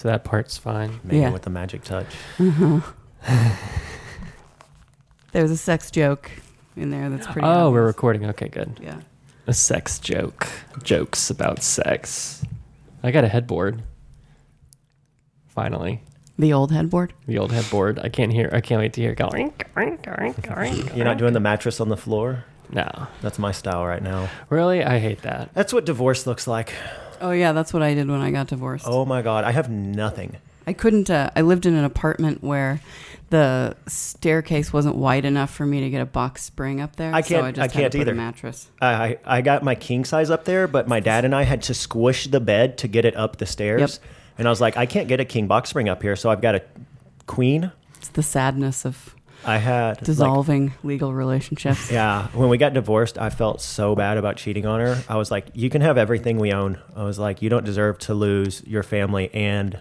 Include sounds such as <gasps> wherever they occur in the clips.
So that part's fine. Maybe Yeah. with the magic touch. Mm-hmm. <laughs> There's a sex joke in there that's pretty. Oh, we're recording. Okay, good. Yeah. A sex joke. Jokes about sex. I got a headboard. Finally. The old headboard. The old headboard. I can't hear. I can't wait to hear it go. <laughs> You're not doing the mattress on the floor? No. That's my style right now. Really? I hate that. That's what divorce looks like. Oh yeah, that's what I did when I got divorced. Oh my god, I have nothing. I couldn't. Uh, I lived in an apartment where the staircase wasn't wide enough for me to get a box spring up there. I So can't- I just I had can't either. mattress. I, I I got my king size up there, but my dad and I had to squish the bed to get it up the stairs. Yep. And I was like, I can't get a king box spring up here, so I've got a queen. It's the sadness of I had like, dissolving legal relationships. <laughs> Yeah, when we got divorced, I felt so bad about cheating on her. I was like, "You can have everything we own." I was like, "You don't deserve to lose your family and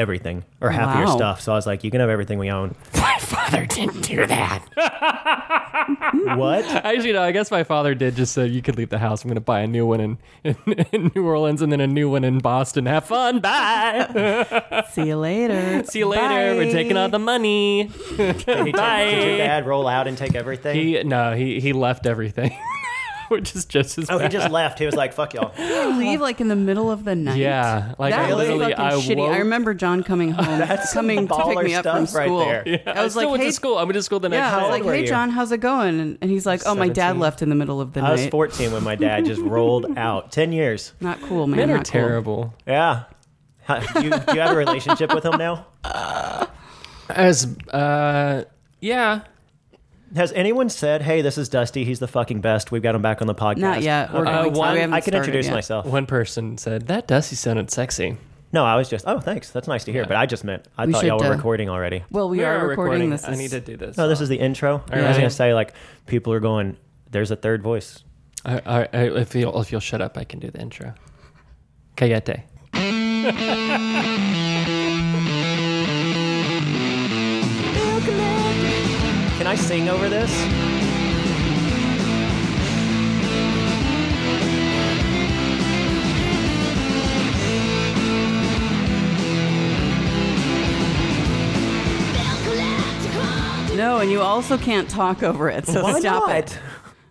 everything or half of your Wow. stuff." So I was like, "You can have everything we own." <laughs> My father didn't do that. <laughs> what? Actually, no. I guess my father did just so you could leave the house. I'm going to buy a new one in, in, in New Orleans and then a new one in Boston. Have fun. Bye. <laughs> See you later. See you later. We're taking all the money. Did, he take, did your dad roll out and take everything? He no. He he left everything, <laughs> which is just as oh, he just left. He was like, "Fuck y'all." leave like in the middle of the night. Yeah, like that I was literally fucking I shitty. woke, I remember John coming <laughs> home, That's coming to pick me up from stuff right school. there. Yeah, I was still like, went hey, to school. I went to school the next yeah, I day. was like, hey. John, how's it going? And, and he's like, oh, my dad left in the middle of the night." I was 14 when my dad just <laughs> rolled out. 10 years. Not cool, man. Men are not cool. terrible. Yeah. Do you, do you have a relationship with him now? As uh, yeah. Has anyone said, "Hey, this is Dusty. He's the fucking best. We've got him back on the podcast." Not yet. We're Uh, going to. one- We haven't I can started introduce yet. myself. One person said that Dusty sounded sexy. No, I was just, oh, thanks. That's nice to hear. But I just meant, I We thought y'all should, were uh, recording already. Well, we, are, recording, this. I is- need to do this. No, this is the intro. I was right. going to say, like, people are going, there's a third voice. I, I, I, if you'll if you'll shut up, I can do the intro. Cayete. <laughs> sing over this? No, and you also can't talk over it. So Why stop not? it,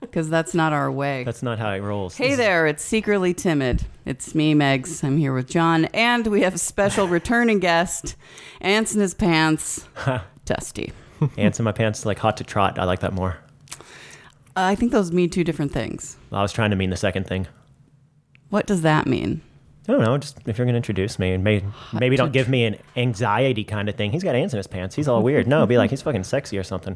because that's not our way. That's not how it rolls. Hey there, it's Secretly Timid. It's me, Megs. I'm here with John, and we have a special returning guest, Ants in his pants, <laughs> Dusty. <laughs> Ants in my pants, like hot to trot. I like that more. I think those mean two different things. I was trying to mean the second thing. What does that mean? I don't know. Just if you're going to introduce me, and may, maybe don't give me an anxiety kind of thing. He's got ants in his pants. He's all weird. No, be like he's fucking sexy or something.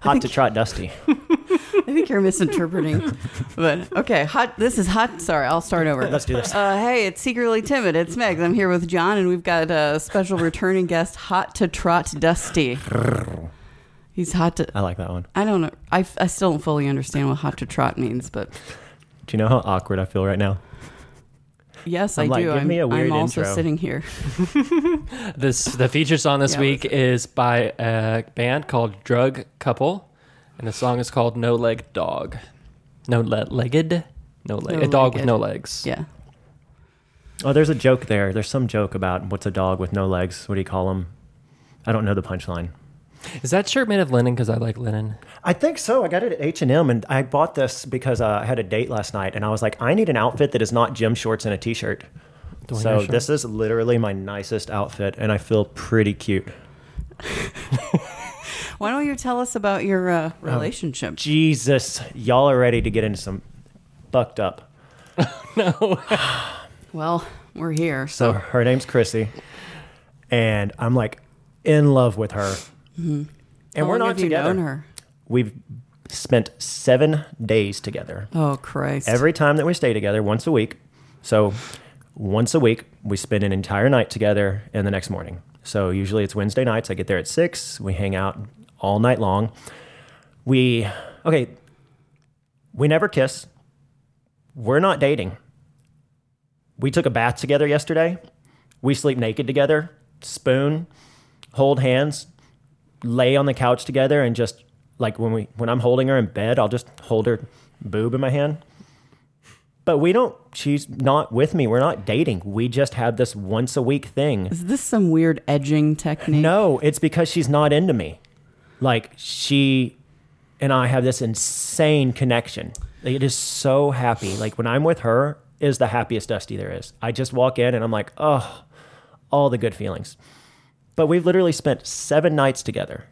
Hot to trot, Dusty. <laughs> I think you're misinterpreting. but okay, hot. This is hot. Sorry, I'll start over. Let's do this. Uh, hey, it's Secretly Timid. It's Meg. I'm here with John, and we've got a special returning guest, Hot to Trot Dusty. He's hot to. I like that one. I don't know. I, I still don't fully understand what hot to trot means, but Do you know how awkward I feel right now? yes, I'm I like, do. give I'm, me a weird I'm also intro. sitting here. <laughs> This the feature song this Yeah, week is by a band called Drug Couple, and the song is called No Leg Dog. No le- legged. No leg. a dog with No-legged. no legs. Yeah. Oh, there's a joke there. There's some joke about what's a dog with no legs. What do you call them? I don't know the punchline. Is that shirt made of linen? Because I like linen. I think so. I got it at H and M, and I bought this because uh, I had a date last night, and I was like, I need an outfit that is not gym shorts and a t-shirt. Doing So shirt. this is literally my nicest outfit, and I feel pretty cute. <laughs> Why don't you tell us about your uh, relationship? Jesus, y'all are ready to get into some fucked up. <laughs> No. <sighs> well, we're here. So her name's Chrissy, and I'm like in love with her, and How we're not together. We've spent seven days together. Oh Christ! every time that we stay together once a week. So once a week we spend an entire night together and the next morning. So usually it's wednesday nights. I get there at six. We hang out all night long. We okay we never kiss. We're not dating. We took a bath together yesterday. We sleep naked together. Spoon hold hands lay on the couch together and just like when we when i'm holding her in bed i'll just hold her boob in my hand But we don't. She's not with me. We're not dating. We just have this once a week thing. Is this some weird edging technique? No, it's because she's not into me. Like she and I have this insane connection. It is so happy. Like when I'm with her is the happiest Dusty there is. I just walk in and I'm like, oh, all the good feelings. But we've literally spent seven nights together,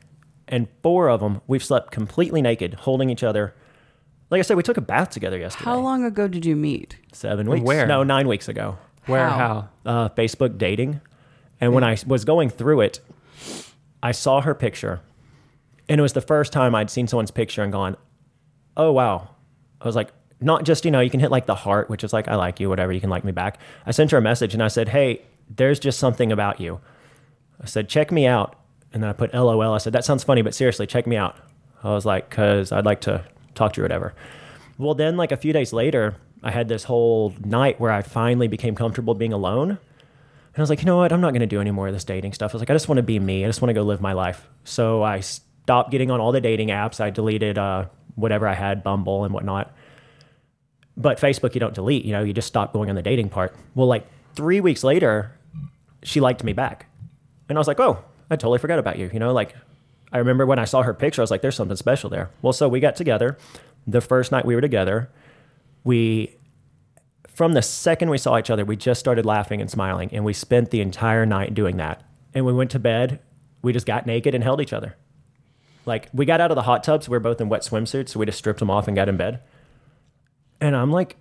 and four of them we've slept completely naked, holding each other. Like I said, we took a bath together yesterday. How long ago did you meet? Seven weeks. Where? No, nine weeks ago Where? How? How? uh, Facebook dating. And when I was going through it, I saw her picture. And it was the first time I'd seen someone's picture and gone, oh, wow. I was like, not just, you know, you can hit like the heart, which is like, I like you, whatever, you can like me back. I sent her a message and I said, hey, there's just something about you. I said, check me out. And then I put LOL. I said, that sounds funny, but seriously, check me out. I was like, because I'd like to talk to you or whatever. Well, then, like a few days later, I had this whole night where I finally became comfortable being alone. And I was like, you know what? I'm not going to do any more of this dating stuff. I was like, I just want to be me. I just want to go live my life. So I stopped getting on all the dating apps. I deleted uh, whatever I had, Bumble and whatnot. But Facebook, you don't delete. You know, you just stop going on the dating part. Well, like three weeks later, she liked me back, and I was like, oh, I totally forgot about you. You know, like I remember when I saw her picture, I was like, there's something special there. Well, so we got together. The first night we were together, we from the second we saw each other, we just started laughing and smiling, and we spent the entire night doing that. And we went to bed, we just got naked and held each other. Like we got out of the hot tubs, we were both in wet swimsuits, so we just stripped them off and got in bed. And I'm like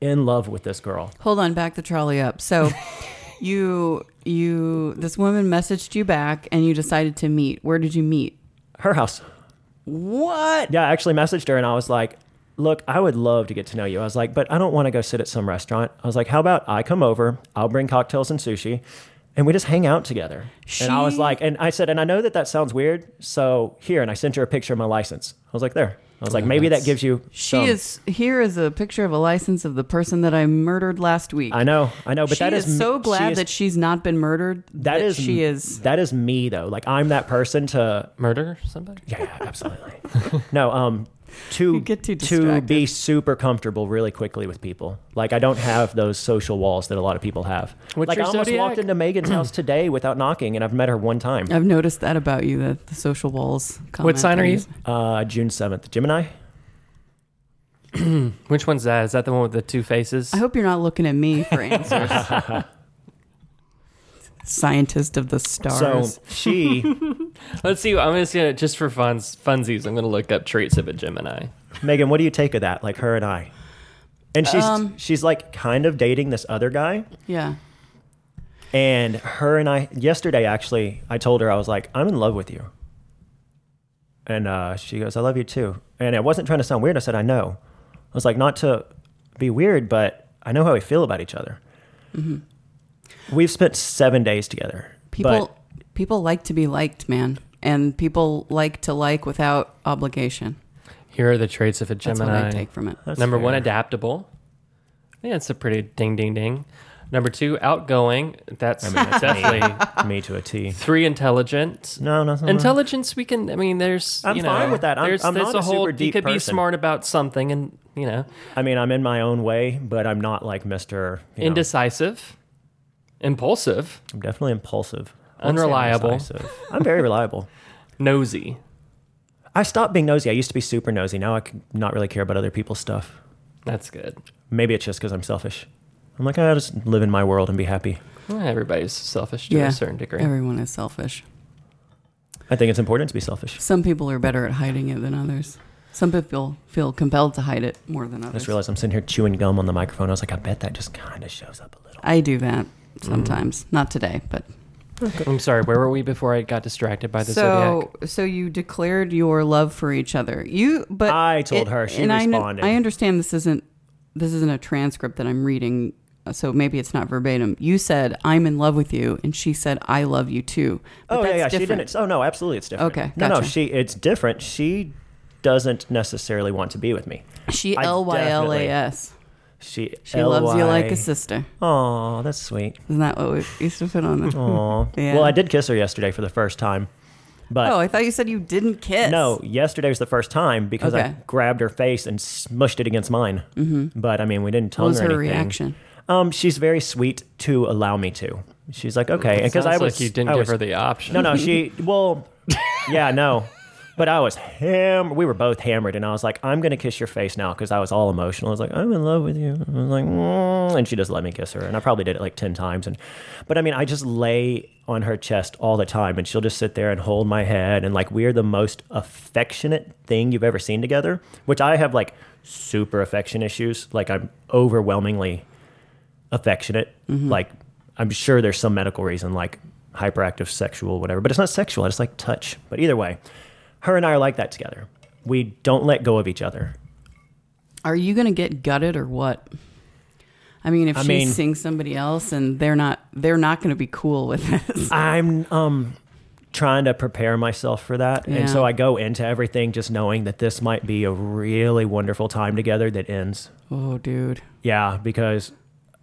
in love with this girl. Hold on, back the trolley up. So <laughs> you you this woman messaged you back and you decided to meet. Where did you meet? Her house. What? Yeah, I actually messaged her and I was like, look, I would love to get to know you. I was like, but I don't want to go sit at some restaurant. I was like, how about I come over, I'll bring cocktails and sushi, and we just hang out together. and I was like, and I said, and I know that that sounds weird. So here, and I sent her a picture of my license. I was like, there. I was like, maybe that gives you. She some- is here is a picture of a license of the person that I murdered last week. I know, I know, but she that is, is so glad she is- that she's not been murdered. that is she is. that is me though. Like I'm that person to Murder somebody? Yeah, yeah, absolutely. <laughs> no, um, to get too to distracted. be super comfortable really quickly with people. Like I don't have those social walls that a lot of people have. What's like I almost zodiac? walked into Megan's <clears throat> house today without knocking, and I've met her one time. I've noticed that about you that the social walls. What sign are you? Uh, June seventh, Gemini. <clears throat> Which one's that? Is that the one with the two faces? I hope you're not looking at me for <laughs> answers. <laughs> Scientist of the stars. So she, <laughs> Let's see. I'm just gonna just for funs, funsies. I'm gonna look up traits of a Gemini. Megan, what do you take of that? Like her and I, and she's Um, she's like kind of dating this other guy. yeah. And her and I, yesterday actually, I told her, I was like, I'm in love with you. And uh, she goes, I love you too. And I wasn't trying to sound weird. I said, I know. I was like, not to be weird, but I know how we feel about each other. We've spent seven days together. People people like to be liked, man. And people like to like without obligation. Here are the traits of a That's Gemini. what I take from it. That's Number one, adaptable. Yeah, it's a pretty ding ding ding. Number two, outgoing. That's, I mean, that's definitely. me, me to a T. Three, intelligent. No, no, no. Intelligence, we can. I mean, there's. I'm you know, fine with that. I'm- there's, I'm there's not a a whole. super you deep could be smart about something, and you know, I mean, I'm in my own way, but I'm not like Mr. You know, indecisive, impulsive, I'm definitely impulsive. I wouldn't say I'm Unreliable. decisive. I'm very reliable. <laughs> nosy. I stopped being nosy. I used to be super nosy. Now I could not really care about other people's stuff. That's good. Maybe it's just because I'm selfish. I'm like, I just live in my world and be happy. Well, everybody's selfish to Yeah. a certain degree. Everyone is selfish. I think it's important to be selfish. Some people are better at hiding it than others. Some people feel compelled to hide it more than others. I others. just realized I'm sitting here chewing gum on the microphone. I was like, I bet that just kind of shows up a little. I do that Mm. sometimes. Not today, but I'm sorry. Where were we before I got distracted by the so zodiac? so you declared your love for each other. You but I told her. She and I kn- responded. I, understand this isn't this isn't a transcript that I'm reading, so maybe it's not verbatim. You said I'm in love with you, and she said I love you too. But oh yeah, that's yeah. She different. didn't. Oh no, absolutely, it's different. Okay, No, no, she. It's different. She doesn't necessarily want to be with me. She I L Y L A S. She. She loves you like a sister. Oh, that's sweet. Isn't that what we used to put on the? Oh. <laughs> Yeah. Well, I did kiss her yesterday for the first time. But oh, I thought you said you didn't kiss. no, yesterday was the first time because I grabbed her face and smushed it against mine. Mm-hmm. But I mean, we didn't tongue What was or her anything. reaction? Um, she's very sweet to allow me to. She's like, okay, because I was like you didn't I give was- her the option. No, no, she. Well, <laughs> yeah, no. But I was ham. We were both hammered, and I was like, "I'm gonna kiss your face now" because I was all emotional. I was like, "I'm in love with you." I was like, mm, and she just let me kiss her, and I probably did it like ten times. And but I mean, I just lay on her chest all the time, and she'll just sit there and hold my head, and like we're the most affectionate thing you've ever seen together. Which I have like super affection issues. Like I'm overwhelmingly affectionate. Like I'm sure there's some medical reason, like hyperactive sexual, whatever. But it's not sexual. I just like touch. But either way, her and I are like that together. We don't let go of each other. Are you going to get gutted or what? I mean, if I she mean- sings somebody else and they're not, they're not going to be cool with this. <laughs> I'm um trying to prepare myself for that. Yeah. And so I go into everything just knowing that this might be a really wonderful time together that ends. Oh, dude. Yeah, because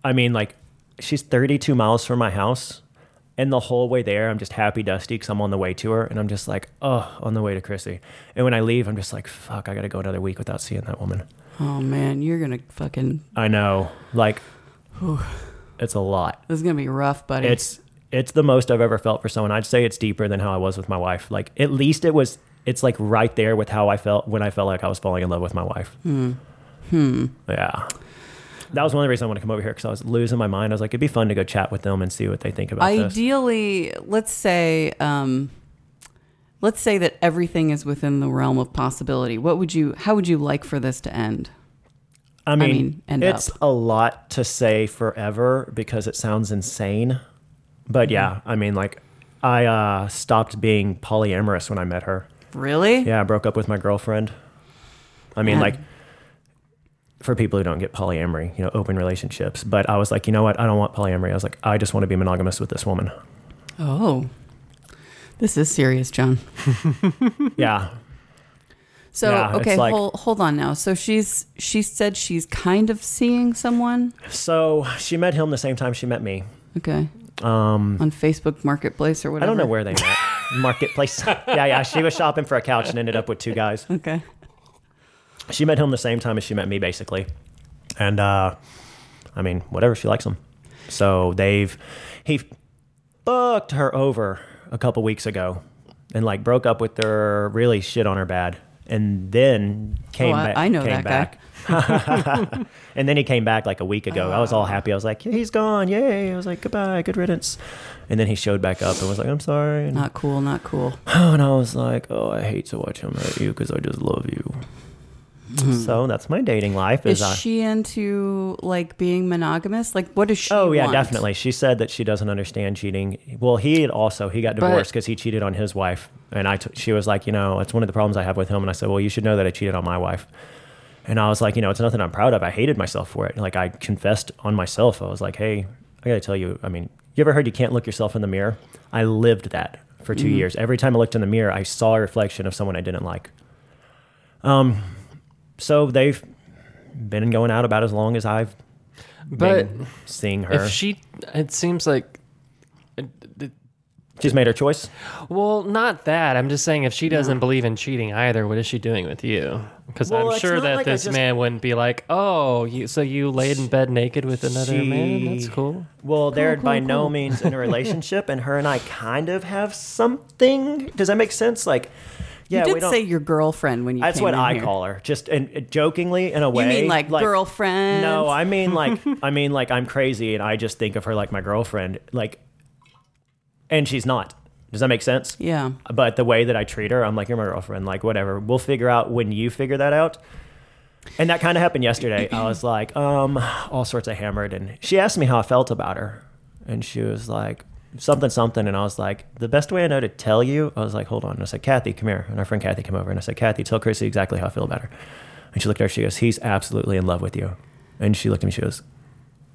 I mean, like, she's 32 miles from my house. And the whole way there, I'm just happy dusty because I'm on the way to her. And I'm just like, oh, on the way to Chrissy. And when I leave, I'm just like, fuck, I got to go another week without seeing that woman. Oh man, you're gonna fucking. I know. Like, it's a lot. This is gonna be rough, buddy. It's it's the most I've ever felt for someone. I'd say it's deeper than how I was with my wife. Like at least it was it's like right there with how I felt when I felt like I was falling in love with my wife. Hmm. Yeah. That was one of the reasons I wanted to come over here because I was losing my mind. I was like, it'd be fun to go chat with them and see what they think about this. ideally. Let's say, um, let's say that everything is within the realm of possibility. What would you? How would you like for this to end? I mean, mean, end it's up. a lot to say forever because it sounds insane. But yeah, I mean, like, I uh, stopped being polyamorous when I met her. Really? Yeah, I broke up with my girlfriend. I mean, Yeah. like, for people who don't get polyamory, you know, open relationships. But I was like, you know what? I don't want polyamory. I was like, I just want to be monogamous with this woman. Oh, this is serious, John. <laughs> Yeah. So Yeah, okay, like- hold hold on now. So she's she said she's kind of seeing someone. So she met him the same time she met me. Okay, Um, on Facebook Marketplace or whatever. I don't know where they met. <laughs> Marketplace. <laughs> yeah, yeah. She was shopping for a couch and ended up with two guys. Okay. She met him the same time as she met me, basically. And uh, I mean, whatever. She likes him. So they've he fucked her over a couple weeks ago, and like broke up with her, really shit on her bad, and then came Oh, I- back. I know that guy. <laughs> and then he came back like a week ago. I was all happy. I was like, he's gone, yay! I was like, goodbye, good riddance. And then he showed back up and was like, I'm sorry. And, Not cool. Not cool. <sighs> and I was like, oh, I hate to watch him hurt you because I just love you. So that's my dating life. Is. Is I, she into like being monogamous? Like, what does she? Oh yeah, want? definitely. She said that she doesn't understand cheating. Well, he had also he got divorced because he cheated on his wife, and I t- she was like, you know, it's one of the problems I have with him. And I said, well, you should know that I cheated on my wife. And I was like, you know, it's nothing I'm proud of. I hated myself for it. Like I confessed on myself. I was like, hey, I gotta tell you. I mean, you ever heard you can't look yourself in the mirror? I lived that for 2 years. Every time I looked in the mirror, I saw a reflection of someone I didn't like. Um, so they've been going out about as long as I've But been seeing her. if she, it seems like, She's made her choice. well, not that. I'm just saying, if she doesn't believe in cheating either, what is she doing with you? Because Well, I'm sure that like this just- man wouldn't be like, "Oh, you, so you laid in bed naked with another man? That's cool." Well, they're cool, by cool. no means in a relationship, and her and I kind of have something. Does that make sense? Like, yeah, you did say your girlfriend when you. that's what I here. call her, just and uh, jokingly in a way. You mean like, girlfriend? No, I mean like <laughs> I mean like I'm crazy, and I just think of her like my girlfriend, like, and she's not. Does that make sense? Yeah. But the way that I treat her, I'm like, you're my girlfriend. Like, whatever. We'll figure out when you figure that out. And that kind of happened yesterday. I was like, um, all sorts of hammered. And she asked me how I felt about her. And she was like, something, something. And I was like, the best way I know to tell you, I was like, hold on. And I said, Kathy, come here. And our friend Kathy came over. And I said, Kathy, tell Chrissy exactly how I feel about her. And she looked at her. She goes, he's absolutely in love with you. And she looked at me. She goes,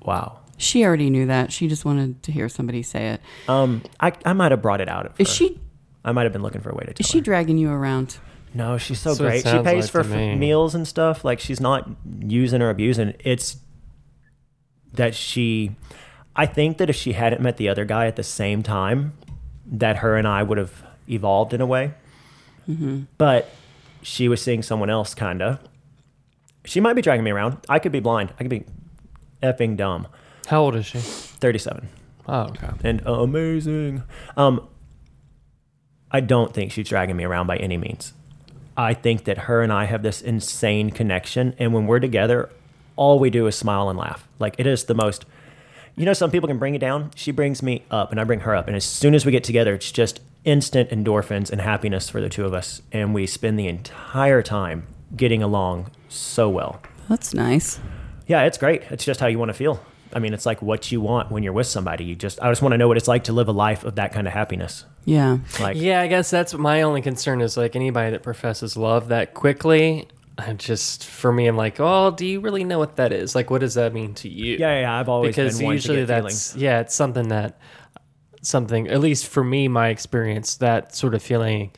wow. She already knew that. She just wanted to hear somebody say it. Um, I, I might have brought it out. At Is first. she? I might have been looking for a way to tell Is she her. dragging you around? No, she's so That's great. She pays like for f- meals and stuff. Like she's not using or abusing. It's that she. I think that if she hadn't met the other guy at the same time, that her and I would have evolved in a way. But she was seeing someone else, kind of. She might be dragging me around. I could be blind. I could be effing dumb. How old is she? 37 Oh, okay. and amazing. Um, I don't think she's dragging me around by any means. I think that her and I have this insane connection, and when we're together, all we do is smile and laugh. Like it is the most. You know, some people can bring you down. She brings me up, and I bring her up. And as soon as we get together, it's just instant endorphins and happiness for the two of us, and we spend the entire time getting along so well. That's nice. Yeah, it's great. It's just how you want to feel. I mean, it's like what you want when you're with somebody. You just, I just want to know what it's like to live a life of that kind of happiness. Yeah. Like, Yeah, I guess that's my only concern is like anybody that professes love that quickly. I just for me, I'm like, oh, do you really know what that is? Like, what does that mean to you? yeah, yeah. I've always because usually that's feelings. yeah, it's something that something at least for me, my experience, that sort of feeling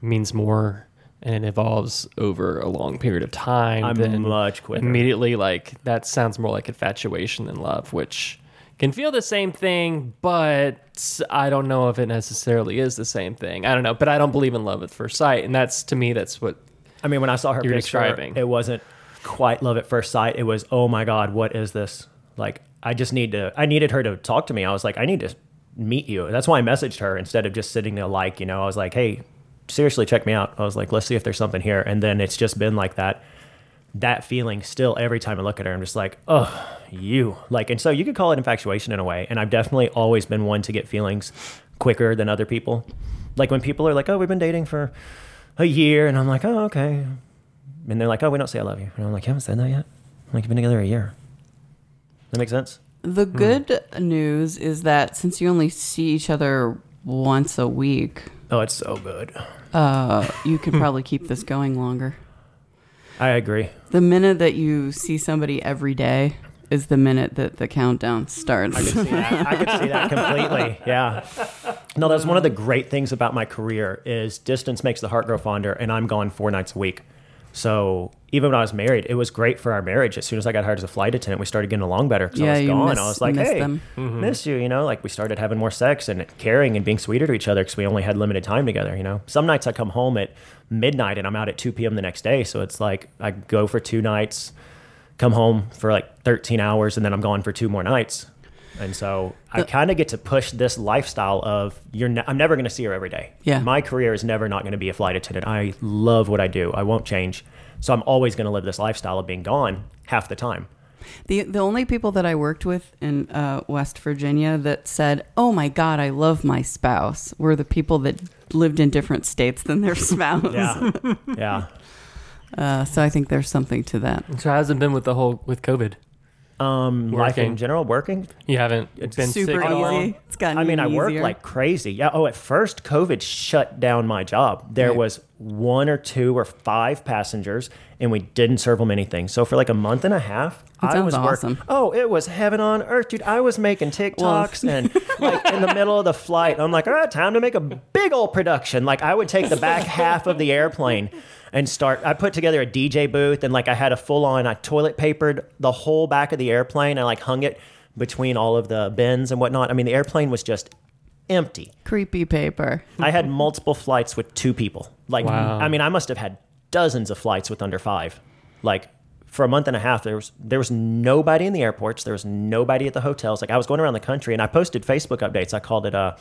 means more and it evolves over a long period of time. I'm than much quicker. Immediately, like that sounds more like infatuation than love, which can feel the same thing, but I don't know if it necessarily is the same thing. I don't know, but I don't believe in love at first sight, and that's to me, that's what I mean, when I saw her You're picture, describing. it wasn't quite love at first sight. It was, oh my god, what is this? Like, I just need to. I needed her to talk to me. I was like, I need to meet you. That's why I messaged her instead of just sitting there like, you know, I was like, hey, seriously, check me out. I was like, let's see if there's something here. And then it's just been like that. That feeling still every time I look at her, I'm just like, oh, you. Like, and so you could call it infatuation in a way. And I've definitely always been one to get feelings quicker than other people. Like when people are like, oh, we've been dating for a year. And I'm like, oh, okay. And they're like, oh, we don't say I love you. And I'm like, you haven't said that yet? I'm like, you've been together a year. That makes sense? The good news is that since you only see each other once a week, Oh, it's so good. uh, you could <laughs> probably keep this going longer. I agree. The minute that you see somebody every day is the minute that the countdown starts. I could see that. I could see that completely. <laughs> Yeah. No, that's one of the great things about my career is distance makes the heart grow fonder, and I'm gone four nights a week. So even when I was married, it was great for our marriage. As soon as I got hired as a flight attendant, we started getting along better because Yeah, I was you gone. miss- I was like, miss hey, them. miss mm-hmm. you. You know, like we started having more sex and caring and being sweeter to each other because we only had limited time together. You know, some nights I come home at midnight and I'm out at 2 p.m. the next day. So it's like I go for two nights, come home for like 13 hours, and then I'm gone for two more nights. And so I kind of get to push this lifestyle of you're. Ne- I'm never going to see her every day. Yeah. My career is never not going to be a flight attendant. I love what I do. I won't change. So I'm always going to live this lifestyle of being gone half the time. The the only people that I worked with in uh, West Virginia that said, "Oh my God, I love my spouse," were the people that lived in different states than their <laughs> spouse. Yeah. yeah. Uh, so I think there's something to that. so how's it hasn't been with the whole with COVID. Um, life in general, working. You haven't It's been Super sick at all? easy. It's gotten. Easier. I mean, I work like crazy. Yeah. Oh, at first, COVID shut down my job. There Right. was one or two or five passengers, and we didn't serve them anything. So for like a month and a half, That I was work- awesome. Oh, it was heaven on earth, dude. I was making TikToks and <laughs> like in the middle of the flight, I'm like, all right, time to make a big old production. Like I would take the back <laughs> half of the airplane and start. I put together a DJ booth and like I had a full on. I toilet papered the whole back of the airplane. I like hung it between all of the bins and whatnot. I mean, the airplane was just empty. creepy paper. I had multiple flights with two people. Like, Wow. I mean, I must have had dozens of flights with under five. Like, for a month and a half, there was there was nobody in the airports. There was nobody at the hotels. Like, I was going around the country, and I posted Facebook updates. I called it uh,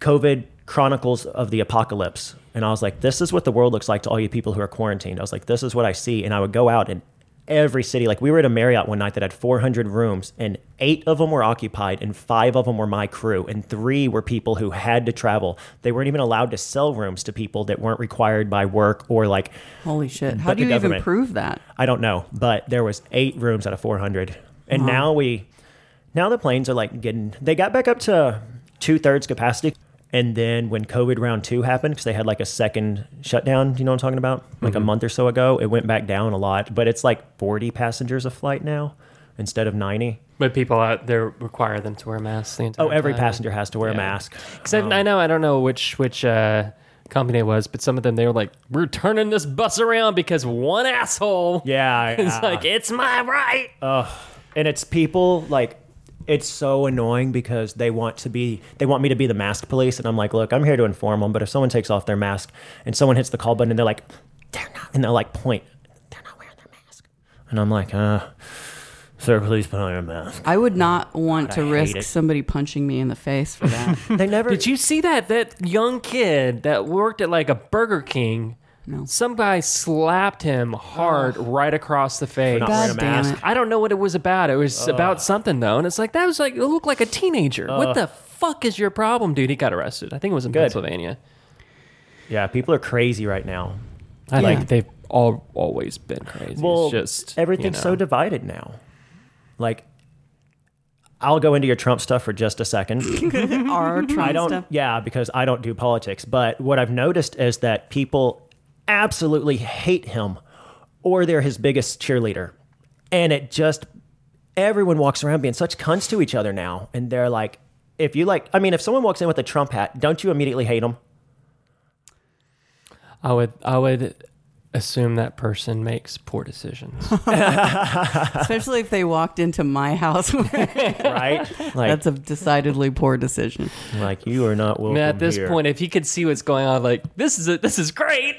COVID Chronicles of the Apocalypse. And I was like, this is what the world looks like to all you people who are quarantined. I was like, this is what I see. And I would go out and every city, like we were at a Marriott one night that had 400 rooms, and eight of them were occupied, and five of them were my crew, and three were people who had to travel. They weren't even allowed to sell rooms to people that weren't required by work or like Holy shit! How do you even prove that? I don't know, but there was eight rooms out of 400, and Wow. now we, now the planes are like getting, they got back up to two thirds capacity, and then when COVID round two happened, because they had like a second shutdown, do you know what I'm talking about? Like a month or so ago, it went back down a lot, but it's like 40 passengers a flight now instead of 90. But people out there require them to wear masks. The entire Oh, every time. passenger has to wear a mask. Because I know I don't know which which uh, company it was, but some of them they were like, "We're turning this bus around because one asshole." Yeah, it's <laughs> yeah. like it's my right. and it's people like it's so annoying because they want to be they want me to be the mask police and I'm like, look, I'm here to inform them, but if someone takes off their mask and someone hits the call button and they're like, they're not and they're like point, they're not wearing their mask. And I'm like, uh Sir, please put on your mask. I would not want God, to I hate risk it. somebody punching me in the face for that. <laughs> They never Did you see that that young kid that worked at like a Burger King? No. Some guy slapped him hard right across the face. not God wearing a damn mask? it. I don't know what it was about. It was about something though, and it's like that was like it looked like a teenager. what the fuck is your problem, dude? He got arrested. I think it was in Good. Pennsylvania. Yeah, people are crazy right now. I Yeah. think they've all always been crazy. Well, it's just everything's you so know. divided now. Like, I'll go into your Trump stuff for just a second. <laughs> Our Trump I don't, stuff. yeah, because I don't do politics. But what I've noticed is that people absolutely hate him, or they're his biggest cheerleader, and it just everyone walks around being such cunts to each other now, and they're like, if you like, I mean, if someone walks in with a Trump hat, don't you immediately hate them? I would I would assume that person makes poor decisions. <laughs> <laughs> Especially if they walked into my house. <laughs> Right? Like, That's a decidedly poor decision. like you are not I welcome mean, at this here. point, if he could see what's going on, like this is a, this is great.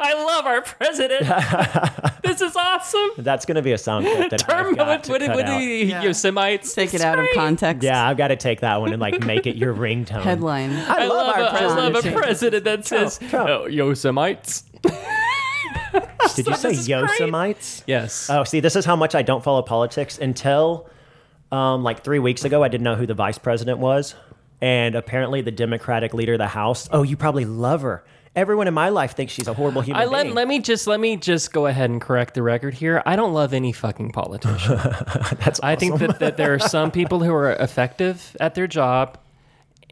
I love our president. <laughs> this is awesome. That's going to be a sound clip that Term I've got what, to what, cut what out. do Yeah. Yosemites? Take it out of context. Yeah, I've got to take that one and like make it your ringtone. Headline. I, I love, our a, I love a president. president that says Trump. oh, Yosemites. <laughs> Did you say This is great. Yosemites? Yes. Oh, see, this is how much I don't follow politics. Until um, like three weeks ago, I didn't know who the vice president was. And apparently, the Democratic leader of the House. Oh, you probably love her. Everyone in my life thinks she's a horrible human I let, being. let me just let me just go ahead and correct the record here. I don't love any fucking politician. <laughs> That's I think that, that there are some people who are effective at their job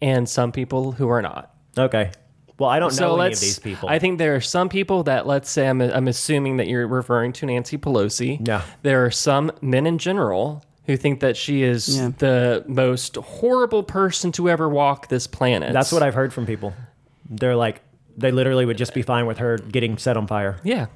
and some people who are not. okay. Well, I don't So know any let's. of these people. I think there are some people that let's say I'm, I'm assuming that you're referring to Nancy Pelosi. Yeah. There are some men in general who think that she is Yeah. the most horrible person to ever walk this planet. That's what I've heard from people. They're like, they literally would just be fine with her getting set on fire. Yeah.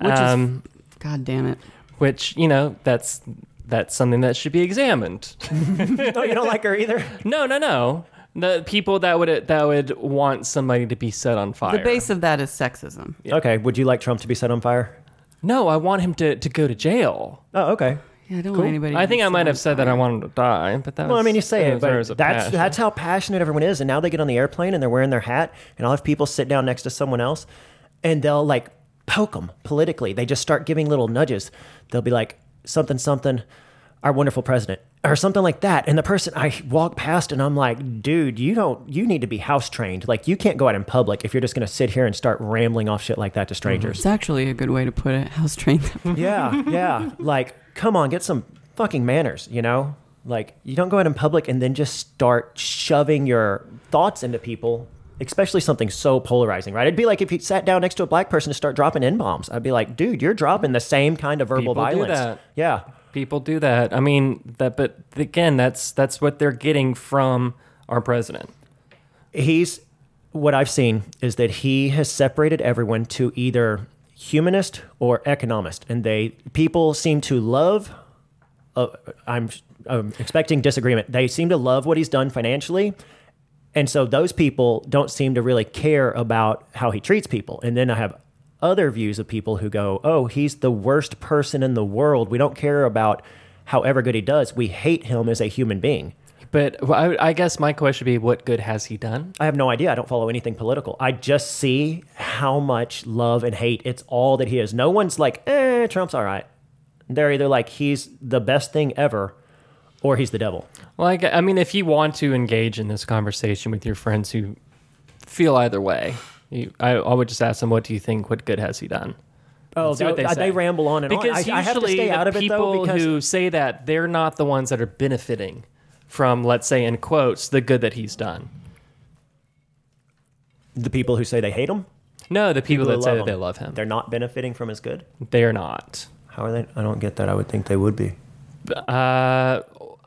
Which um, is, God damn it. which you know that's that's something that should be examined. no, <laughs> you don't like her either. No, no, no. The people that would that would want somebody to be set on fire. The base of that is sexism. Okay. Would you like Trump to be set on fire? No, I want him to, to go to jail. Oh, okay. Yeah, I don't want anybody. I to think I might have said that I wanted to die, but that Well, I was- mean, you say that it, but was a that's passion. that's how passionate everyone is. And now they get on the airplane and they're wearing their hat, and I'll have people sit down next to someone else, and they'll like poke them politically. They just start giving little nudges. They'll be like something something, our wonderful president, or something like that. And the person I walk past, and I'm like, dude, you don't, you need to be house trained. Like you can't go out in public if you're just gonna sit here and start rambling off shit like that to strangers. It's actually a good way to put it. House trained. <laughs> yeah, yeah. Like, come on, get some fucking manners, you know? Like, you don't go out in public and then just start shoving your thoughts into people, especially something so polarizing, right? It'd be like if you sat down next to a black person to start dropping N bombs. I'd be like, dude, you're dropping the same kind of verbal People do violence. that. Yeah. People do that. I mean, that, but again, that's that's what they're getting from our president. he's what I've seen is that he has separated everyone to either humanist or economist, and they people seem to love. Uh, I'm, I'm expecting disagreement. They seem to love what he's done financially, and so those people don't seem to really care about how he treats people. And then I have other views of people who go, "Oh, he's the worst person in the world. We don't care about however good he does. We hate him as a human being." But I, I guess my question would be, what good has he done? I have no idea. I don't follow anything political. I just see how much love and hate. It's all that he is. No one's like, eh, Trump's all right. They're either like, he's the best thing ever, or he's the devil. Gue- I mean, if you want to engage in this conversation with your friends who feel either way, you, I, I would just ask them, "What do you think? What good has he done?" Oh, what they, they ramble on and Because on. I, I have to usually stay out of it people though because who say that they're not the ones that are benefiting from, let's say, in quotes, the good that he's done. the people who say they hate him, No, the people, who that say that they love him, they're not benefiting from his good. they are not. How are they? I don't get that. I would think they would be. Uh,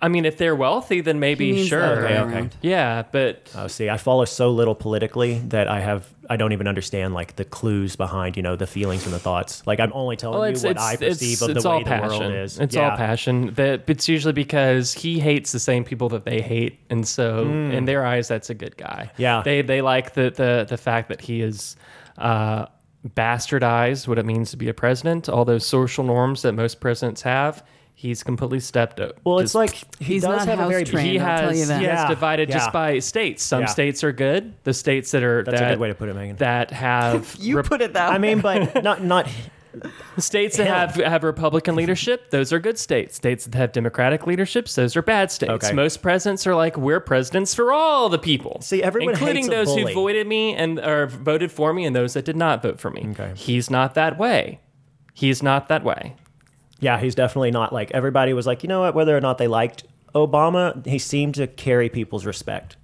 I mean, if they're wealthy, then maybe means the other sure. way Okay, okay. around. Yeah, but Oh, see, I follow so little politically that I have I don't even understand like the clues behind you know the feelings and the thoughts. Like I'm only telling well, you it's what it's I it's, perceive of it's the all way the passion. world is. It's Yeah. all passion. That it's usually because he hates the same people that they hate, and so in their eyes, that's a good guy. Hmm. Yeah. they they like the the the fact that he is. Uh, bastardized what it means to be a president all those social norms that most presidents have he's completely stepped up Well, just it's like he He's does not have a very house trained. he I'll has tell you that. he has Yeah, divided yeah. just by states. Some Yeah. states are good. The states that are That's that, a good way to put it, Megan. that have <laughs> You Rep- put it that way. I mean, but not not states that have have Republican leadership. Those are good states. States that have Democratic leaderships. Those are bad states. Okay. Most presidents are like we're presidents for all the people. See, everyone including hates a those who bully. voted me and or voted for me and those that did not vote for me. Okay. He's not that way. He's not that way. Yeah, he's definitely not like everybody was like, you know what, whether or not they liked Obama, he seemed to carry people's respect.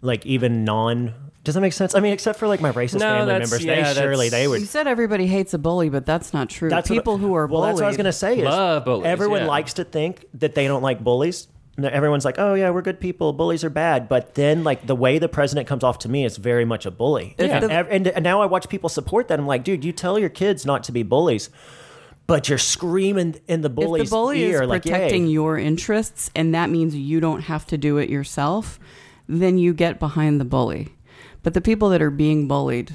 Like even non does that make sense? I mean, except for like my racist No, family members, yeah, they surely they would you said everybody hates a bully, but that's not true. That's what- People who are well, bullied. that's what I was gonna say. Is bullies, everyone yeah. likes to think that they don't like bullies. Everyone's like, "Oh yeah, we're good people. Bullies are bad." But then, like the way the president comes off to me is very much a bully. If And, ev- and, and now I watch people support that. I'm like, dude, you tell your kids not to be bullies, but you're screaming in the bully's if bully's the bully ear is like, protecting "Yay." your interests and that means you don't have to do it yourself, then you get behind the bully. But the people that are being bullied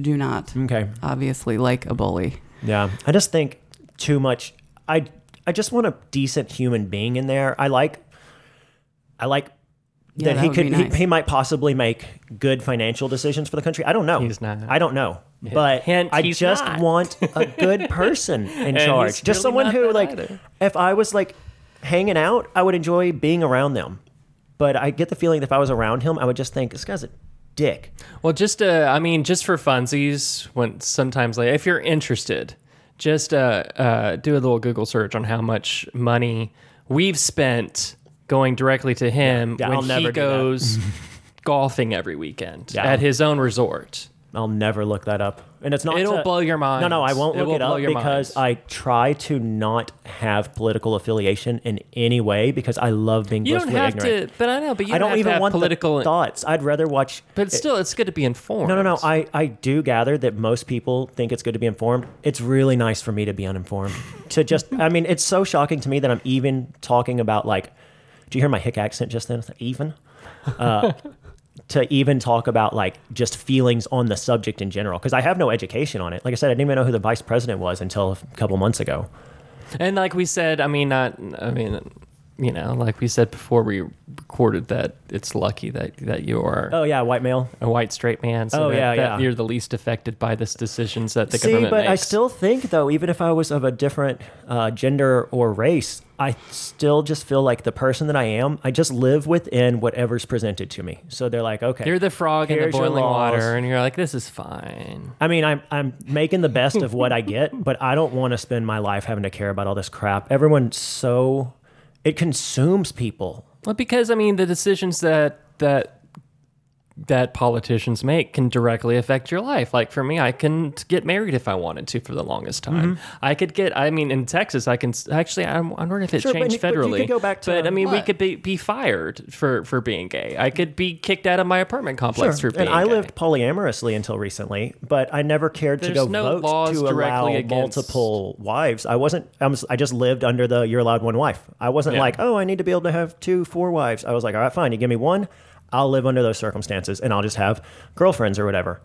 do not Okay. obviously like a bully. Yeah, I just think too much. I I just want a decent human being in there. I like, I like Yeah, that that he could be he, he might possibly make good financial decisions for the country. I don't know. He's not. I don't know. But Hint, I just not. want a <laughs> good person in charge. Just really someone who like either. if I was like hanging out, I would enjoy being around them. But I get the feeling that if I was around him, I would just think this guy's a dick. Well, just uh, I mean, just for funsies, when sometimes like if you're interested, just uh, uh, do a little Google search on how much money we've spent going directly to him Yeah, when I'll never he goes <laughs> golfing every weekend Yeah. at his own resort. I'll never look that up. And it's not It'll to- blow your mind. No, no, I won't It look will it blow up your because. I try to not have political affiliation in any way because I love being You don't blissfully have ignorant. to, but I know, but you I don't have even to have want political. the thoughts. I'd rather watch. but still, it's good to be informed. No, no, no. I, I do gather that most people think it's good to be informed. It's really nice for me to be uninformed. <laughs> to just, I mean, it's so shocking to me that I'm even talking about like, do you hear my hick accent just then? Even? Uh, to even talk about like just feelings on the subject in general because I have no education on it. Like I said, I didn't even know who the vice president was until a couple months ago. And like we said, I mean, not, I mean, you know, like we said before we recorded that it's lucky that that you are Oh yeah, white male. a white straight man. So Oh, that, yeah, that yeah. you're the least affected by this decisions that the See, government but I still think though, even if I was of a different uh, gender or race, I still just feel like the person that I am. I just live within whatever's presented to me. So they're like, okay, you're the frog in the boiling water, and you're like, this is fine. I mean, I'm I'm making the best of what I get, <laughs> but I don't want to spend my life having to care about all this crap. Everyone's so it consumes people. Well, because I mean, the decisions that that that politicians make can directly affect your life. Like for me, I couldn't get married if I wanted to for the longest time. Mm-hmm. I could get. I mean, in Texas, I can actually. I'm I wondering if it Sure, but changed you- but you could go back to- But I mean, we could be be fired for for being gay. I could be kicked out of my apartment complex for being and I gay. lived polyamorously until recently, but I never cared to go no vote to allow against- multiple wives. I wasn't. I, was, I just lived under the "you're allowed one wife." I wasn't Yeah. like, "Oh, I need to be able to have two, four wives." I was like, "All right, fine. You give me one, I'll live under those circumstances, and I'll just have girlfriends or whatever."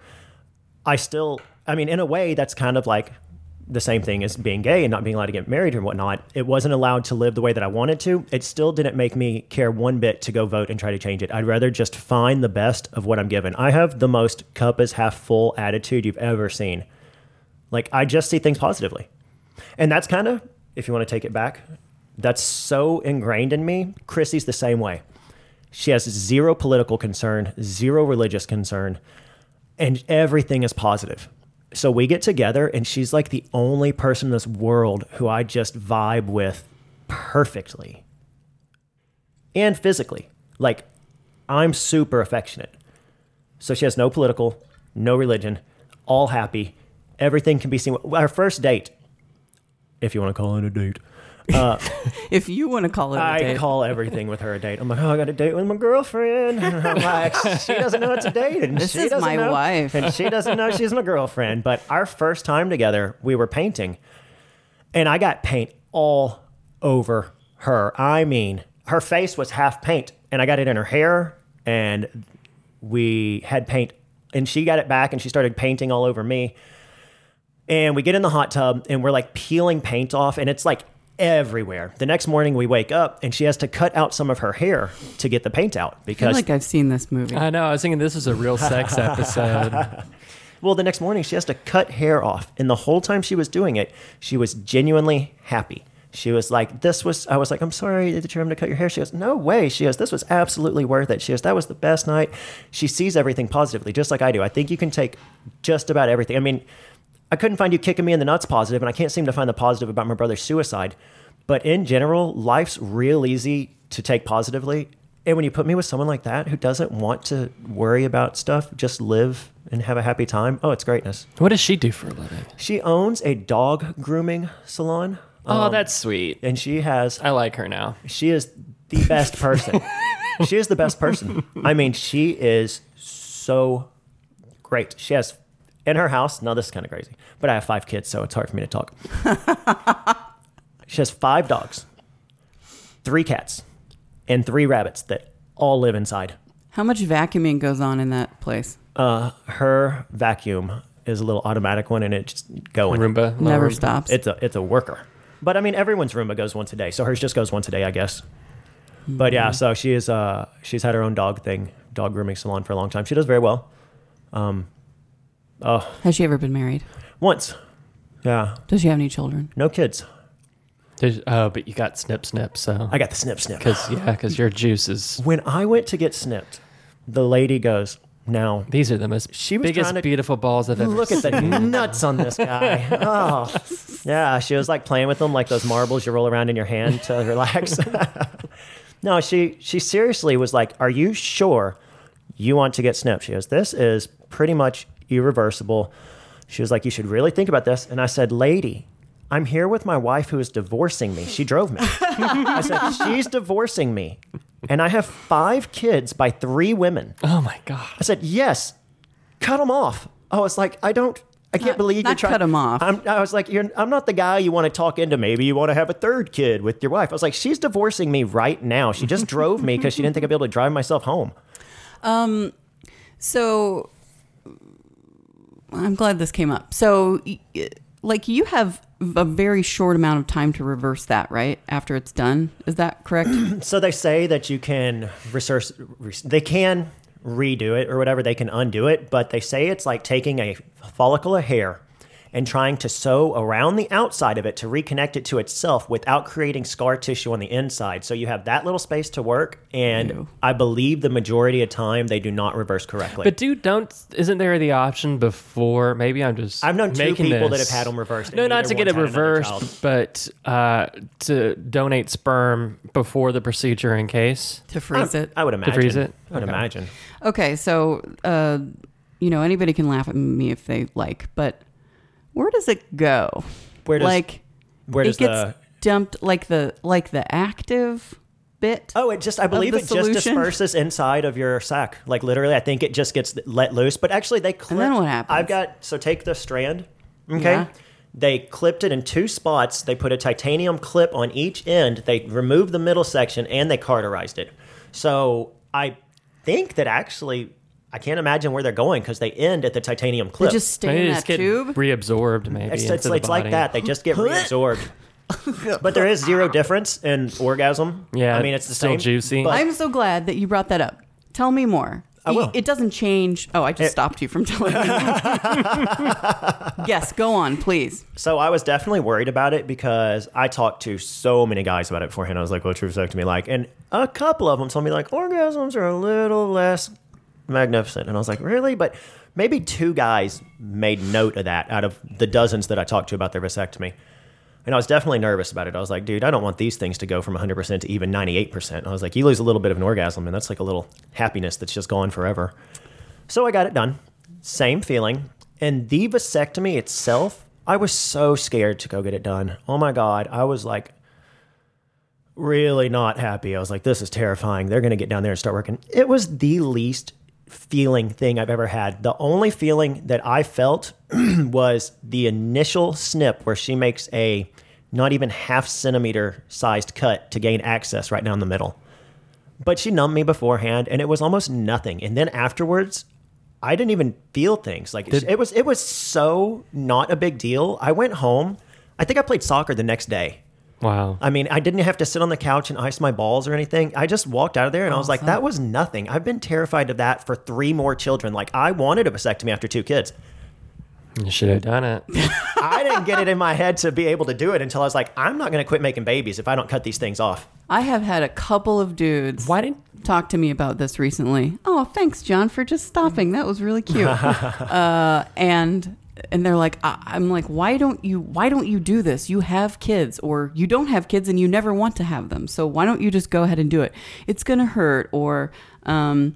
I still, I mean, in a way, that's kind of like the same thing as being gay and not being allowed to get married and whatnot. It wasn't allowed to live the way that I wanted to. It still didn't make me care one bit to go vote and try to change it. I'd rather just find the best of what I'm given. I have the most cup is half full attitude you've ever seen. Like, I just see things positively. And that's kind of, if you want to take it back, that's so ingrained in me. Chrissy's the same way. She has zero political concern, zero religious concern, and everything is positive. So we get together, and she's like the only person in this world who I just vibe with perfectly and physically. Like, I'm super affectionate. So she has no political, no religion, all happy. Everything can be seen. Our first date, if you want to call it a date, Uh, <laughs> if you want to call it a I date. I call everything with her a date. I'm like, oh, I got a date with my girlfriend. And <laughs> I'm like, she doesn't know it's a date. And This she is doesn't my know, wife. And she doesn't know she's my girlfriend. But our first time together, we were painting. And I got paint all over her. I mean, her face was half paint. And I got it in her hair. And we had paint. And she got it back and she started painting all over me. And we get in the hot tub and we're like peeling paint off, and it's like everywhere. The next morning we wake up and she has to cut out some of her hair to get the paint out because I feel because like I've seen this movie. I know. I was thinking this is a real sex <laughs> episode. well the next morning she has to cut hair off and the whole time she was doing it she was genuinely happy she was like this was i was like i'm sorry that you're having to cut your hair she goes no way she goes this was absolutely worth it she goes that was the best night she sees everything positively just like i do i think you can take just about everything i mean i couldn't find you kicking me in the nuts positive and i can't seem to find the positive about my brother's suicide but in general life's real easy to take positively and when you put me with someone like that who doesn't want to worry about stuff just live and have a happy time oh it's greatness what does she do for a living? she owns a dog grooming salon. Oh, um, that's sweet. and she has I like her now. she is the best person. <laughs> she is the best person. I mean, she is so great. She has in her house. Now this is kind of crazy, but I have five kids, so it's hard for me to talk. <laughs> she has five dogs, three cats, and three rabbits that all live inside. How much vacuuming goes on in that place? Uh, her vacuum is a little automatic one, and it's going. Roomba. little Never Roomba. stops. It's a it's a worker. But I mean, everyone's Roomba goes once a day, so hers just goes once a day, I guess. But yeah, so she is. Uh, she's had her own dog thing, dog grooming salon for a long time. She does very well. Um, oh, Has she ever been married? once, yeah, Does she have any children? no kids. There's- oh, but you got snip snip, so I got the snip snip. because yeah, because your juice is. When I went to get snipped, the lady goes, "Now These are the most She was biggest trying to- beautiful balls I've ever Look at the nuts on this guy. <laughs> Oh, yeah. She was like playing with them like those marbles you roll around in your hand to <laughs> relax. <laughs> no, she she seriously was like, "Are you sure you want to get snipped?" She goes, "This is pretty much irreversible." She was like, "You should really think about this." And I said, "Lady." I'm here with my wife who is divorcing me. She drove me. <laughs> I said, She's divorcing me. And I have five kids by three women. Oh my god. I said, yes, cut them off. I was like, I don't, I can't Not- believe you're not trying. cut 'em off. I'm, I was like, you're, I'm not the guy you want to talk into. Maybe you want to have a third kid with your wife. I was like, she's divorcing me right now. She just <laughs> drove me because she didn't think I'd be able to drive myself home. Um, So I'm glad this came up. So, like, you have a very short amount of time to reverse that, right? After it's done. Is that correct? <clears throat> So they say that you can research, they can redo it or whatever, they can undo it, but they say it's like taking a follicle of hair and trying to sew around the outside of it to reconnect it to itself without creating scar tissue on the inside. So you have that little space to work, and Ew. I believe the majority of time they do not reverse correctly. But dude, don't isn't there the option before? Maybe I'm just I've known two making people that have had them reversed, No, not to get it one's reversed, but uh, to donate sperm before the procedure in case. to freeze it. I would imagine. To freeze it? I would Okay. imagine. Okay, so uh, you know anybody can laugh at me if they like, but where does it go? Where does like where does it gets the dumped like the like the active bit? Oh, it just I believe it just solution? disperses inside of your sack. Like literally, I think it just gets let loose. But actually, they clip. then what happens? I've got so take the strand. Okay. Yeah. They clipped it in two spots. They put a titanium clip on each end. They removed the middle section and they cauterized it. So I think that actually I can't imagine where they're going because they end at the titanium They just stay Maybe in they that tube. reabsorbed. Maybe it's into it's, the it's like that. They just get <laughs> reabsorbed. but there is zero difference in orgasm. Yeah, I mean it's the still same. juicy. but- I'm so glad that you brought that up. Tell me more. I will. It doesn't change. Oh, I just It- stopped you from telling me. <laughs> yes, go on, please. So I was definitely worried about it because I talked to so many guys about it beforehand. I was like, "What's your vasectomy like?" And a couple of them told me like orgasms are a little less magnificent, and I was like, "Really?" But maybe two guys made note of that out of the dozens that I talked to about their vasectomy. And I was definitely nervous about it. I was like, dude, I don't want these things to go from 100% to even 98%. I was like, you lose a little bit of an orgasm, and that's like a little happiness that's just gone forever. So I got it done. Same feeling. And the vasectomy itself, I was so scared to go get it done. Oh my God. I was like, really not happy. I was like, this is terrifying. They're going to get down there and start working. It was the least feeling thing I've ever had. The only feeling that I felt <clears throat> was the initial snip where she makes a not even half centimeter sized cut to gain access right down the middle. But she numbed me beforehand and it was almost nothing. And then afterwards, I didn't even feel things. Like it was it was so not a big deal. I went home. I think I played soccer the next day. Wow. I mean, I didn't have to sit on the couch and ice my balls or anything. I just walked out of there and I was like, that was nothing. I've been terrified of that for three more children. Like, I wanted a vasectomy after two kids. You should have done it. <laughs> I didn't get it in my head to be able to do it until I was like, I'm not going to quit making babies if I don't cut these things off. I have had a couple of dudes Why didn't talk to me about this recently. Oh, thanks, John, for just stopping. That was really cute. <laughs> uh, and and they're like, I'm like, why don't you why don't you do this? You have kids, or you don't have kids, and you never want to have them. So why don't you just go ahead and do it? It's gonna hurt, or um,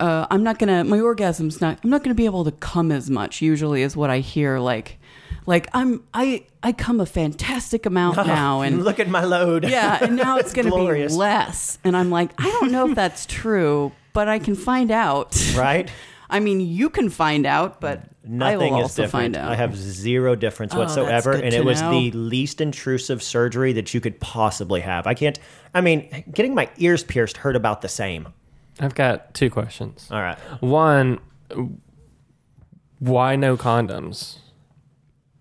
uh, I'm not gonna my orgasm's not I'm not gonna be able to come as much. Usually is what I hear. Like, like I'm I I come a fantastic amount <laughs> now, and Look at my load. yeah, and now it's <laughs> going to be less. And I'm like, I don't know if that's true, but I can find out. Right? <laughs> I mean, you can find out, but Nothing I will is also different. find out. I have zero difference Oh, whatsoever, and to it was know. the least intrusive surgery that you could possibly have. I can't. I mean, getting my ears pierced hurt about the same. I've got two questions. All right. One, why no condoms?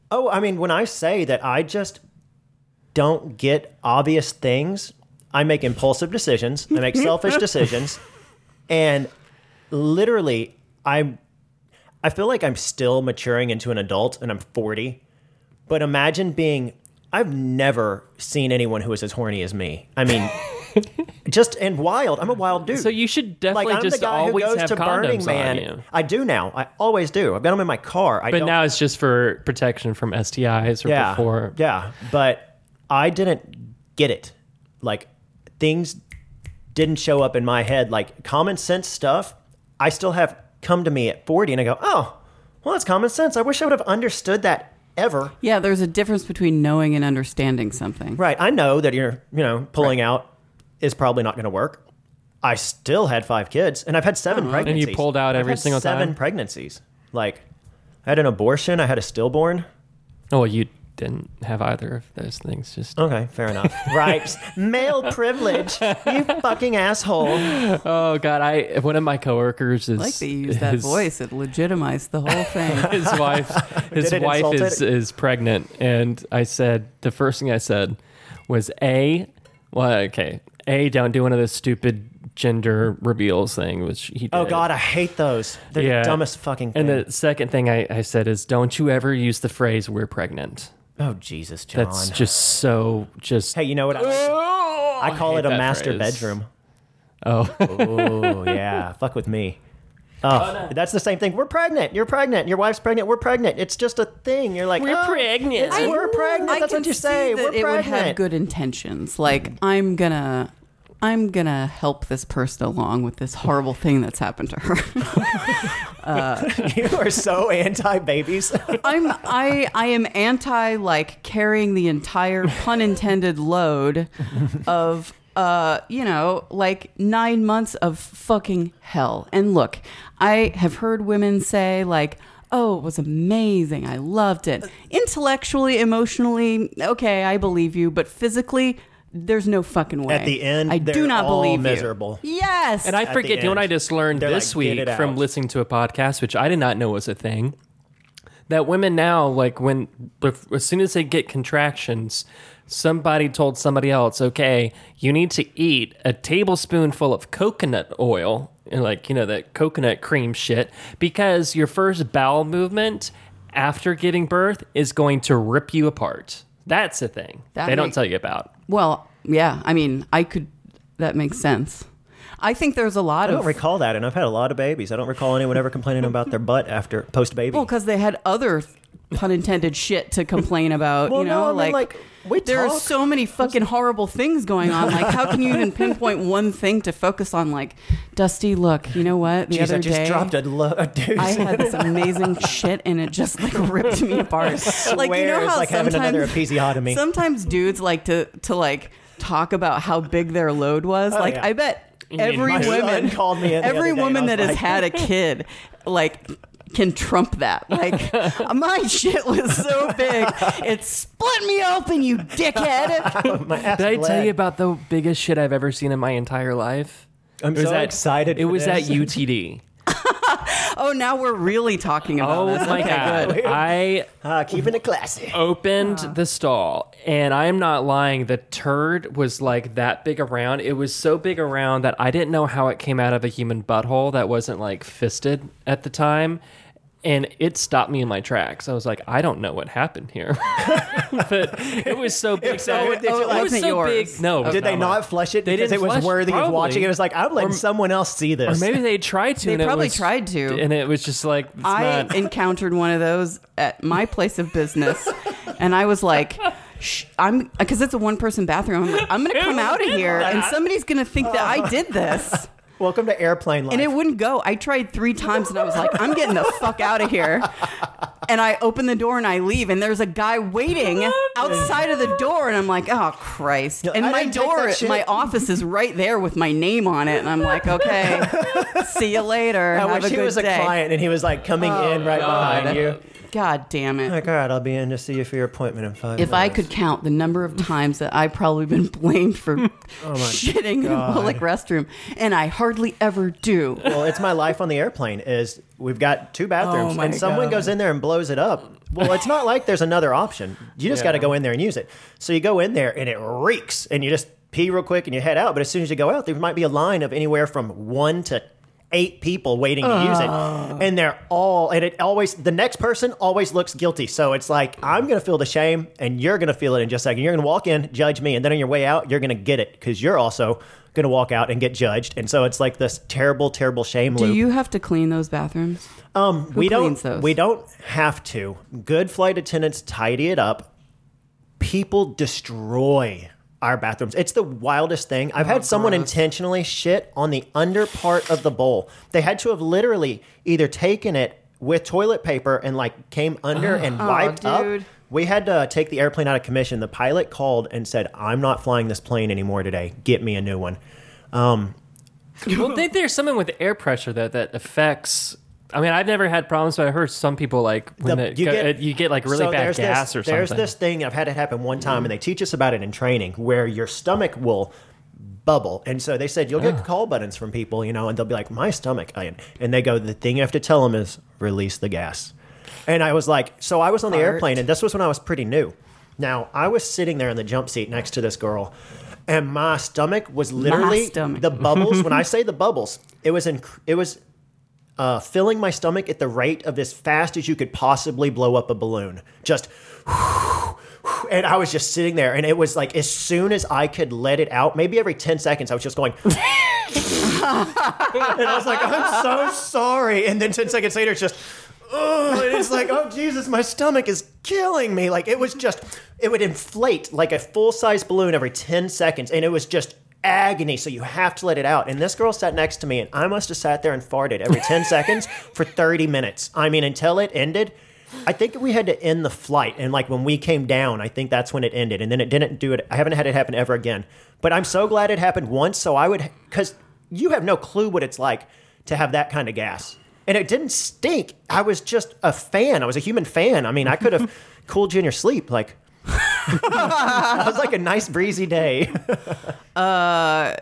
Oh, I mean, when I say that I just don't get obvious things, I make impulsive decisions, I make <laughs> selfish decisions, and literally, I'm. I feel like I'm still maturing into an adult, and I'm 40. But imagine being. I've never seen anyone who is as horny as me. I mean, <laughs> just and wild. I'm a wild dude. So you should definitely like I'm just the guy who always goes have to Burning condoms Man. on you. I do now. I always do. I've got them in my car. I But don't, now it's just for protection from STIs or yeah, before. yeah. But I didn't get it. Like things didn't show up in my head. Like common sense stuff, I still have come to me at 40, and I go, oh, well, that's common sense. I wish I would have understood that ever. yeah, there's a difference between knowing and understanding something. Right. I know that you're, you know, pulling out is probably not going to work. I still had five kids, and I've had seven Oh, pregnancies. And you pulled out I've every had single seven time? pregnancies. Like, I had an abortion. I had a stillborn. Oh, well, you didn't have either of those things. Just Okay, fair enough. <laughs> right. Male privilege. You <laughs> fucking asshole. oh god, I one of my coworkers is I like that you use that his- voice. It legitimized the whole thing. <laughs> His wife, his wife insult is it? is pregnant, and I said the first thing I said was a, well, okay, a don't do one of those stupid gender reveals thing, which he oh, did. Oh God, I hate those. They're Yeah. the dumbest fucking thing. And the second thing I, I said is, don't you ever use the phrase "we're pregnant." Oh Jesus, John. That's just so just. hey, you know what? I, like? I call hate it a that master phrase. bedroom. Oh, Oh yeah, <laughs> fuck with me. Oh, oh that's the same thing. We're pregnant. You're pregnant. Your wife's pregnant. We're pregnant. It's just a thing. You're like, We're oh, pregnant. it's- we're pregnant. I That's could what you see say. that We're it would have good intentions. Like I'm gonna, I'm gonna help this person along with this horrible thing that's happened to her. <laughs> you are so anti babies. <laughs> I'm I I am anti like carrying the entire pun intended load of uh you know like 9 months of fucking hell. And look, I have heard women say like Oh, it was amazing. I loved it. Intellectually, emotionally, okay, I believe you, but physically, there's no fucking way. At the end, I do not all believe miserable. you. Yes. And I the forget, you know what. I just learned They're this like, week from listening to a podcast, which I did not know was a thing. That women now, like when, as soon as they get contractions, somebody told somebody else, okay, you need to eat a tablespoonful of coconut oil, and like, you know, that coconut cream shit, because your first bowel movement after giving birth is going to rip you apart. That's a thing That they don't tell you about. Well, yeah, I mean, I could that makes sense. I think there's a lot of I don't recall that, and I've had a lot of babies. I don't recall anyone ever complaining about their butt after post baby. Well, because they had other pun intended shit to complain about. Well, you know, no, I mean, like, like, we there are so many fucking horrible things going on. Like, how can you even pinpoint <laughs> one thing to focus on? Like, Dusty, look, you know what? The Jeez, other I just day, dropped a, lo- a deuce. I had this <laughs> amazing shit, and it just like ripped me apart. Like, you know Swear it's how like having another sometimes episiotomy. sometimes dudes like to to like talk about how big their load was. Oh, like yeah. I bet every woman called me every other day and woman that was has had a <laughs> kid, like can trump that. Like <laughs> my shit was so big, it split me open, you dickhead. <laughs> My ass Did I tell bled. you about the biggest shit I've ever seen in my entire life? I'm It was so at- excited It for was this. at UTD. <laughs> <laughs> oh, now we're really talking about Oh this. my okay, god! good. <laughs> I Ah, keeping it classy. opened the stall, and I am not lying. The turd was like that big around. It was so big around that I didn't know how it came out of a human butthole that wasn't like fisted at the time. And it stopped me in my tracks. I was like, I don't know what happened here, <laughs> but it was so <laughs> big. so that- did you it like- was so oh, yours. big. No, Did they mine. not flush it They because didn't it was flush- worthy of watching? It was like I'm letting Or- someone else see this, Or maybe they tried to. They and it probably was- tried to. and it was just like it's I not- <laughs> encountered one of those at my place of business, and I was like, Shh, "I'm," because it's a one-person bathroom. I'm like, "I'm going to come out of here, and somebody's going to think that I did this." Welcome to airplane life. And it wouldn't go. I tried three times, and I was like, "I'm getting the fuck out of here." And I open the door and I leave, and there's a guy waiting outside of the door, and I'm like, "Oh Christ!" And "I my door, that my office is right there with my name on it, and I'm like, "Okay, see you later. I Have wish a he good was day." a client and he was like coming in oh, right God. behind you. God damn it. Like, all right, I'll be in to see you for your appointment in five If I could count the number of times that I've probably been <laughs> blamed for <laughs> Oh shitting in a public restroom, and I hardly ever do. Well, it's my life on the airplane. Is we've got two bathrooms, Oh my and someone God. goes in there and blows it up. Well, it's not like there's another option. You just got to go in there and use it. So you go in there and it reeks, and you just pee real quick and you head out. But as soon as you go out, there might be a line of anywhere from one to eight people waiting to use it, and they're all and it always the next person always looks guilty. So it's like I'm gonna feel the shame, and you're gonna feel it in just a second. You're gonna walk in, judge me, and then on your way out, you're gonna get it because you're also gonna walk out and get judged. And so it's like this terrible, terrible shame Do loop. you have to clean those bathrooms? Um, we don't. cleans those? We don't have to. Good flight attendants tidy it up. People destroy our bathrooms. It's the wildest thing. I've had someone gross. intentionally shit on the under part of the bowl. They had to have literally either taken it with toilet paper and like came under and <gasps> wiped dude. up. We had to take the airplane out of commission. The pilot called and said, "I'm not flying this plane anymore today. Get me a new one." Um, well, I think there's something with air pressure that that affects. I mean, I've never had problems, but I heard some people like when The- it, go- uh, you, get, like really so bad there's gas this, or something. There's this thing I've had it happen one time, and they teach us about it in training, where your stomach will bubble, and so they said you'll get call buttons from people, you know, and they'll be like, "My stomach," and they go, "The thing you have to tell them is release the gas." And I was like, so I was on the Fart. airplane, and this was when I was pretty new. Now I was sitting there in the jump seat next to this girl, and my stomach was literally stomach. the bubbles. <laughs> when I say the bubbles, it was in, it was uh, filling my stomach at the rate of as fast as you could possibly blow up a balloon. Just, <sighs> and I was just sitting there, and it was like as soon as I could let it out, maybe every 10 seconds, I was just going, <laughs> and I was like, I'm so sorry. And then 10 seconds later, it's just, oh, and it's like, oh, Jesus, my stomach is killing me. Like it was just, it would inflate like a full size balloon every 10 seconds. And it was just agony. So you have to let it out. And this girl sat next to me, and I must have sat there and farted every 10 <laughs> seconds for 30 minutes. I mean, until it ended. I think we had to end the flight, and like when we came down, I think that's when it ended, and then it didn't do it. I haven't had it happen ever again. But I'm so glad it happened once, so I would, because you have no clue what it's like to have that kind of gas, and it didn't stink. I was just a fan. I was a human fan. I mean, I could have <laughs> cooled you in your sleep, like. It was like a nice breezy day. <laughs> I,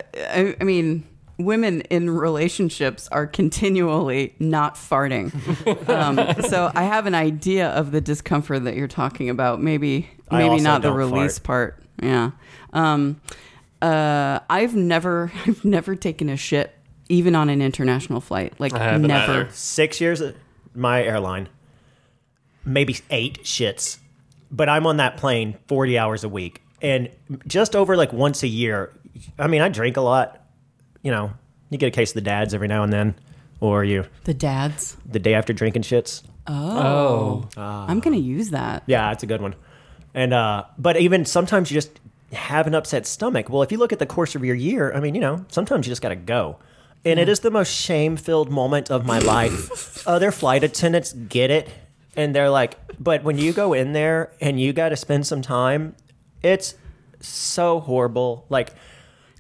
I mean, women in relationships are continually not farting. Um, <laughs> so I have an idea of the discomfort that you're talking about. Maybe, I maybe also not the don't release fart. part. Yeah. Um, uh, I've never, <laughs> I've never taken a shit even on an international flight. Like I haven't never. either. Six years at my airline, maybe eight shits. But I'm on that plane 40 hours a week. And just over like once a year, I mean, I drink a lot. You know, you get a case of the dads every now and then, or you The dads. the day after drinking shits. oh, I'm gonna use that. Yeah, it's a good one. And uh, but even sometimes you just have an upset stomach. Well, if you look at the course of your year, I mean, you know, sometimes you just got to go. And it is the most shame-filled moment of my life. Other flight attendants get it, and they're like, "But when you go in there and you got to spend some time, it's so horrible. Like,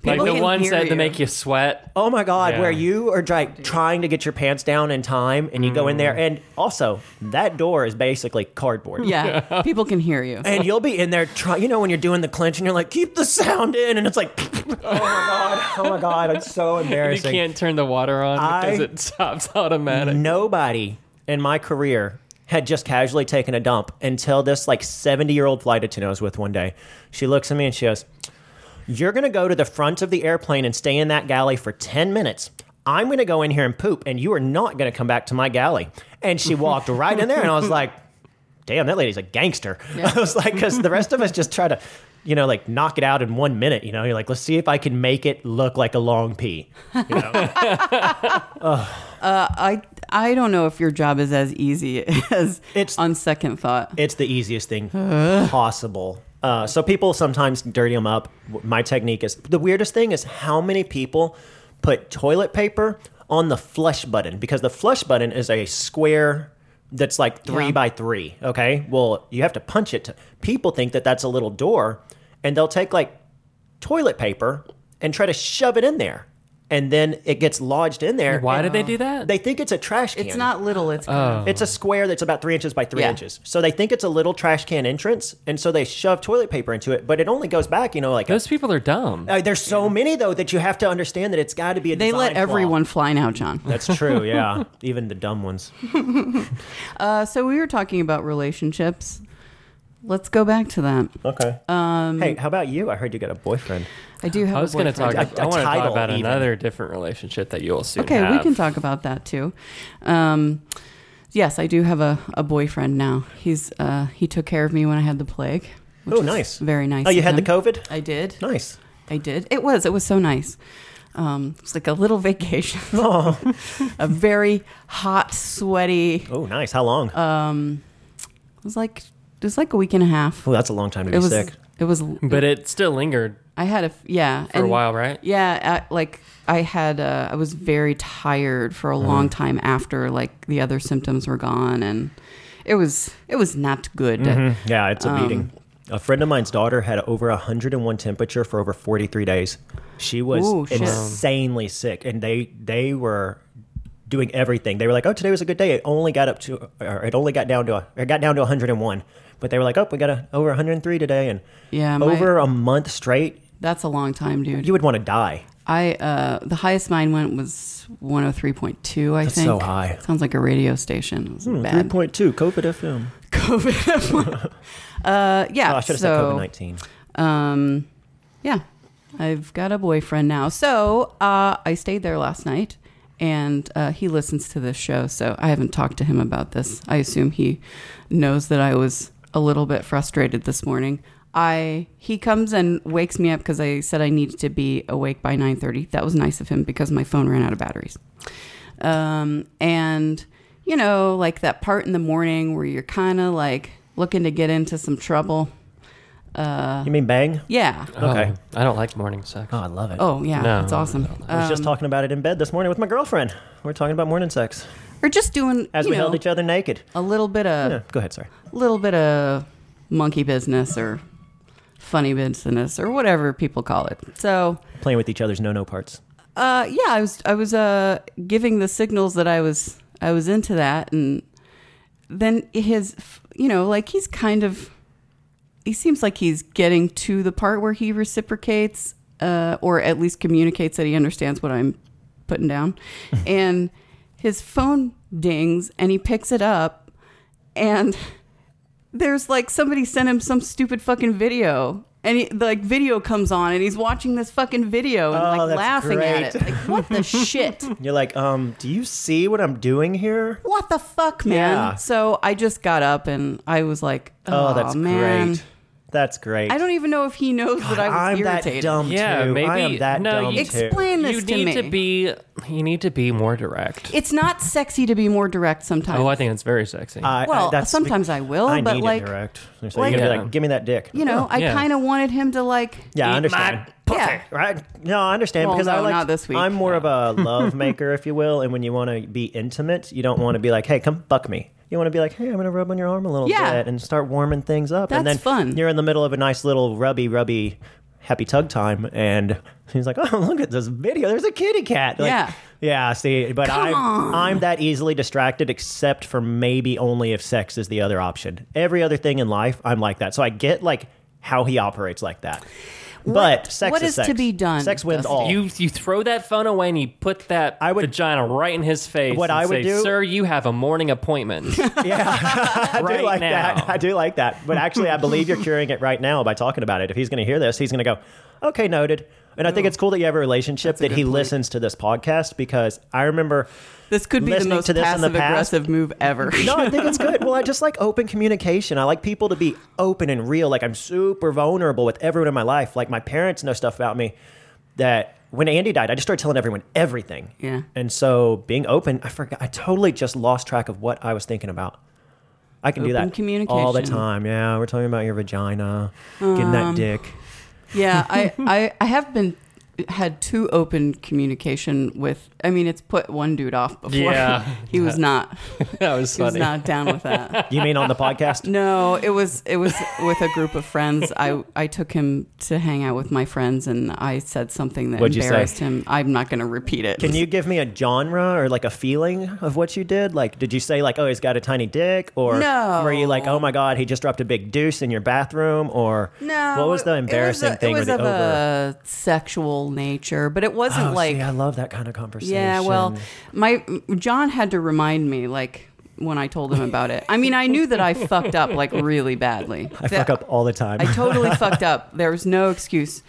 Like People the can ones hear that, you. that make you sweat. oh my god, Yeah. where you are like trying to get your pants down in time, and you go in Mm. there, and also that door is basically cardboard. Yeah, people can hear you. And you'll be in there trying, you know, when you're doing the clinch and you're like, keep the sound in. And it's like, <laughs> oh my God, oh my God, it's so <laughs> embarrassed. You embarrassing. can't turn the water on because I- it <laughs> stops automatic. Nobody in my career had just casually taken a dump until this like 70 year old flight attendant I was with one day. She looks at me and she goes, You're going to go to the front of the airplane and stay in that galley for 10 minutes. I'm going to go in here and poop, and you are not going to come back to my galley. And she walked right in there, and I was like, Damn, that lady's a gangster. <laughs> I was like, because the rest of us just try to, you know, like knock it out in one minute. You know, you're like, let's see if I can make it look like a long pee. You know? <laughs> <laughs> I I don't know if your job is as easy as It's- on second thought. It's the easiest thing <sighs> possible. Uh, so people sometimes dirty them up. My technique is the weirdest thing is how many people put toilet paper on the flush button because the flush button is a square that's like three Yeah. by three. Okay, well you have to punch it. To, people think that that's a little door, and they'll take like toilet paper and try to shove it in there, and then it gets lodged in there. Why and did they do that? They think it's a trash can. It's not little. It's Oh. It's a square that's about three inches by three Yeah. inches. So they think it's a little trash can entrance, and so they shove toilet paper into it. But it only goes back, you know, like Those people are dumb. uh, there's so many though that you have to understand that it's got to be a. they let flaw. everyone fly now, John. That's true. <laughs> Yeah, even the dumb ones. <laughs> Uh, so we were talking about relationships. Let's go back to that. Okay. Um, hey, how about you? I heard you got a boyfriend. I do have. I was going going to talk. A- I a want to talk about even. another different relationship that you'll soon Okay, we can talk about that too. Um, yes, I do have a, a boyfriend now. He's uh, he took care of me when I had the plague. which Oh, nice. Very nice. Oh, you of had the. COVID. I did. Nice. I did. It was. It was so nice. Um, it was like a little <laughs> vacation. Oh, a very hot, sweaty. oh, nice. How long? Um, it was like it was like a week and a half. oh, that's a long time to be It was. sick. It was. but it still lingered I had a f- yeah for a while, right? Yeah, uh, like I had, uh, I was very tired for a long time after like the other symptoms were gone, and it was it was not good. Mhm. Yeah, it's a Um, beating. A friend of mine's daughter had over 101 temperature for over 43 days. She was Ooh, insanely sick, and they they were doing everything. They were like, "Oh, today was a good day. It only got up to, or it only got down to, a, it got down to 101." But they were like, "Oh, we got a, over 103 today," and Yeah, my- over a month straight, That's a long time, dude. you would want to die. I uh, the highest mine went was one hundred three point two. I That's think so high. Sounds like a radio station. It was bad. 3.2 COVID FM. COVID. <laughs> uh, yeah. Oh, I should have so, said COVID 19. Um, yeah, I've got a boyfriend now. So uh, I stayed there last night, and uh, he listens to this show. So I haven't talked to him about this. I assume he knows that I was a little bit frustrated this morning. I he comes and wakes me up because I said I needed to be awake by nine thirty. That was nice of him because my phone ran out of batteries. Um, and you know, like that part in the morning where you're kind of like looking to get into some trouble. Uh, You mean bang? yeah. Okay. Oh, I don't like morning sex. Oh, I love it. Oh yeah, No, it's awesome. I was just Um, talking about it in bed this morning with my girlfriend. We are talking about morning sex or just doing as you we know, held each other naked. a little bit of Yeah, go ahead, sorry. A little bit of monkey business or funny business or whatever people call it. So Playing with each other's no-no parts. uh, yeah, I was I was uh, giving the signals that I was I was into that, and then his you know like he's kind of he seems like he's getting to the part where he reciprocates uh, or at least communicates that he understands what I'm putting down, <laughs> and his phone dings and he picks it up and there's like somebody sent him some stupid fucking video and he, the like video comes on and he's watching this fucking video and Oh, like that's laughing at great. it like what the <laughs> shit You're like, um, do you see what I'm doing here? what the fuck man Yeah. so i just got up and i was like oh, Oh, that's man great. That's great. i don't even know if he knows that i was I'm irritated that dumb Yeah, too. maybe- I am that no, dumb you- too. explain this you to need me to be. You need to be more direct. it's not sexy to be more direct sometimes Oh, I think it's very sexy. I- well I, that's sometimes i will I but need like it direct. So like- you're gonna be Yeah. like, give me that dick. you know i Yeah. kind of wanted him to like Yeah, I understand. my pussy. Yeah. Right? No, I understand Well, because I no, like. not this week. I'm more of a <laughs> love maker, if you will, and when you want to be intimate, you don't want to be like, "Hey, come fuck me." You want to be like, hey, I'm going to rub on your arm a little Yeah. bit and start warming things up. and then That's fun. You're in the middle of a nice little rubby, rubby, happy tug time, and he's like, oh, look at this video. There's a kitty cat. Like, Yeah. Yeah. See, but I'm I'm that easily distracted, except for maybe only if sex is the other option. Every other thing in life, I'm like that. So I get like how he operates like that. But sex what is, is to sex. be done, Sex wins Dusty? all. You you throw that phone away and you put that I would- vagina right in his face. What and I would say, do- sir, you have a morning appointment. <laughs> Yeah, <laughs> I Right do like now. that. I do like that. But actually, I believe you're curing it right now by talking about it. If he's going to hear this, he's going to go, "Okay, noted." And I think it's cool that you have a relationship a that good he point. listens to this podcast because I remember. This could be the listening most to this in the passive past- aggressive move ever. <laughs> No, I think it's good. Well, I just like open communication. I like people to be open and real. Like I'm super vulnerable with everyone in my life. Like my parents know stuff about me that when Andy died, I just started telling everyone everything. Yeah. And so being open, I forgot. I totally just lost track of what I was thinking about. I can do Open that all the communication. time. Yeah, we're talking about your vagina, getting that um, dick. Yeah, I, <laughs> I, I have been had two open communication with. I mean, it's put one dude off before. Yeah. <laughs> he was not. <laughs> that was funny. He was not down with that. <laughs> You mean on the podcast? No, it was it was with a group of friends. I I took him to hang out with my friends, and I said something that What'd embarrassed him. I'm not going to repeat it. Can you give me a genre or like a feeling of what you did? Like, did you say like, oh, he's got a tiny dick, or No. were you like, oh my god, he just dropped a big deuce in your bathroom, or No. what was the embarrassing it was a, thing It was the of over? a sexual nature, but it wasn't Oh, like see, I love that kind of conversation. Yeah, well, my John had to remind me like when I told him about it. I mean, I knew that I fucked up like really badly. I That- fuck up all the time. I totally fucked up. There was no excuse.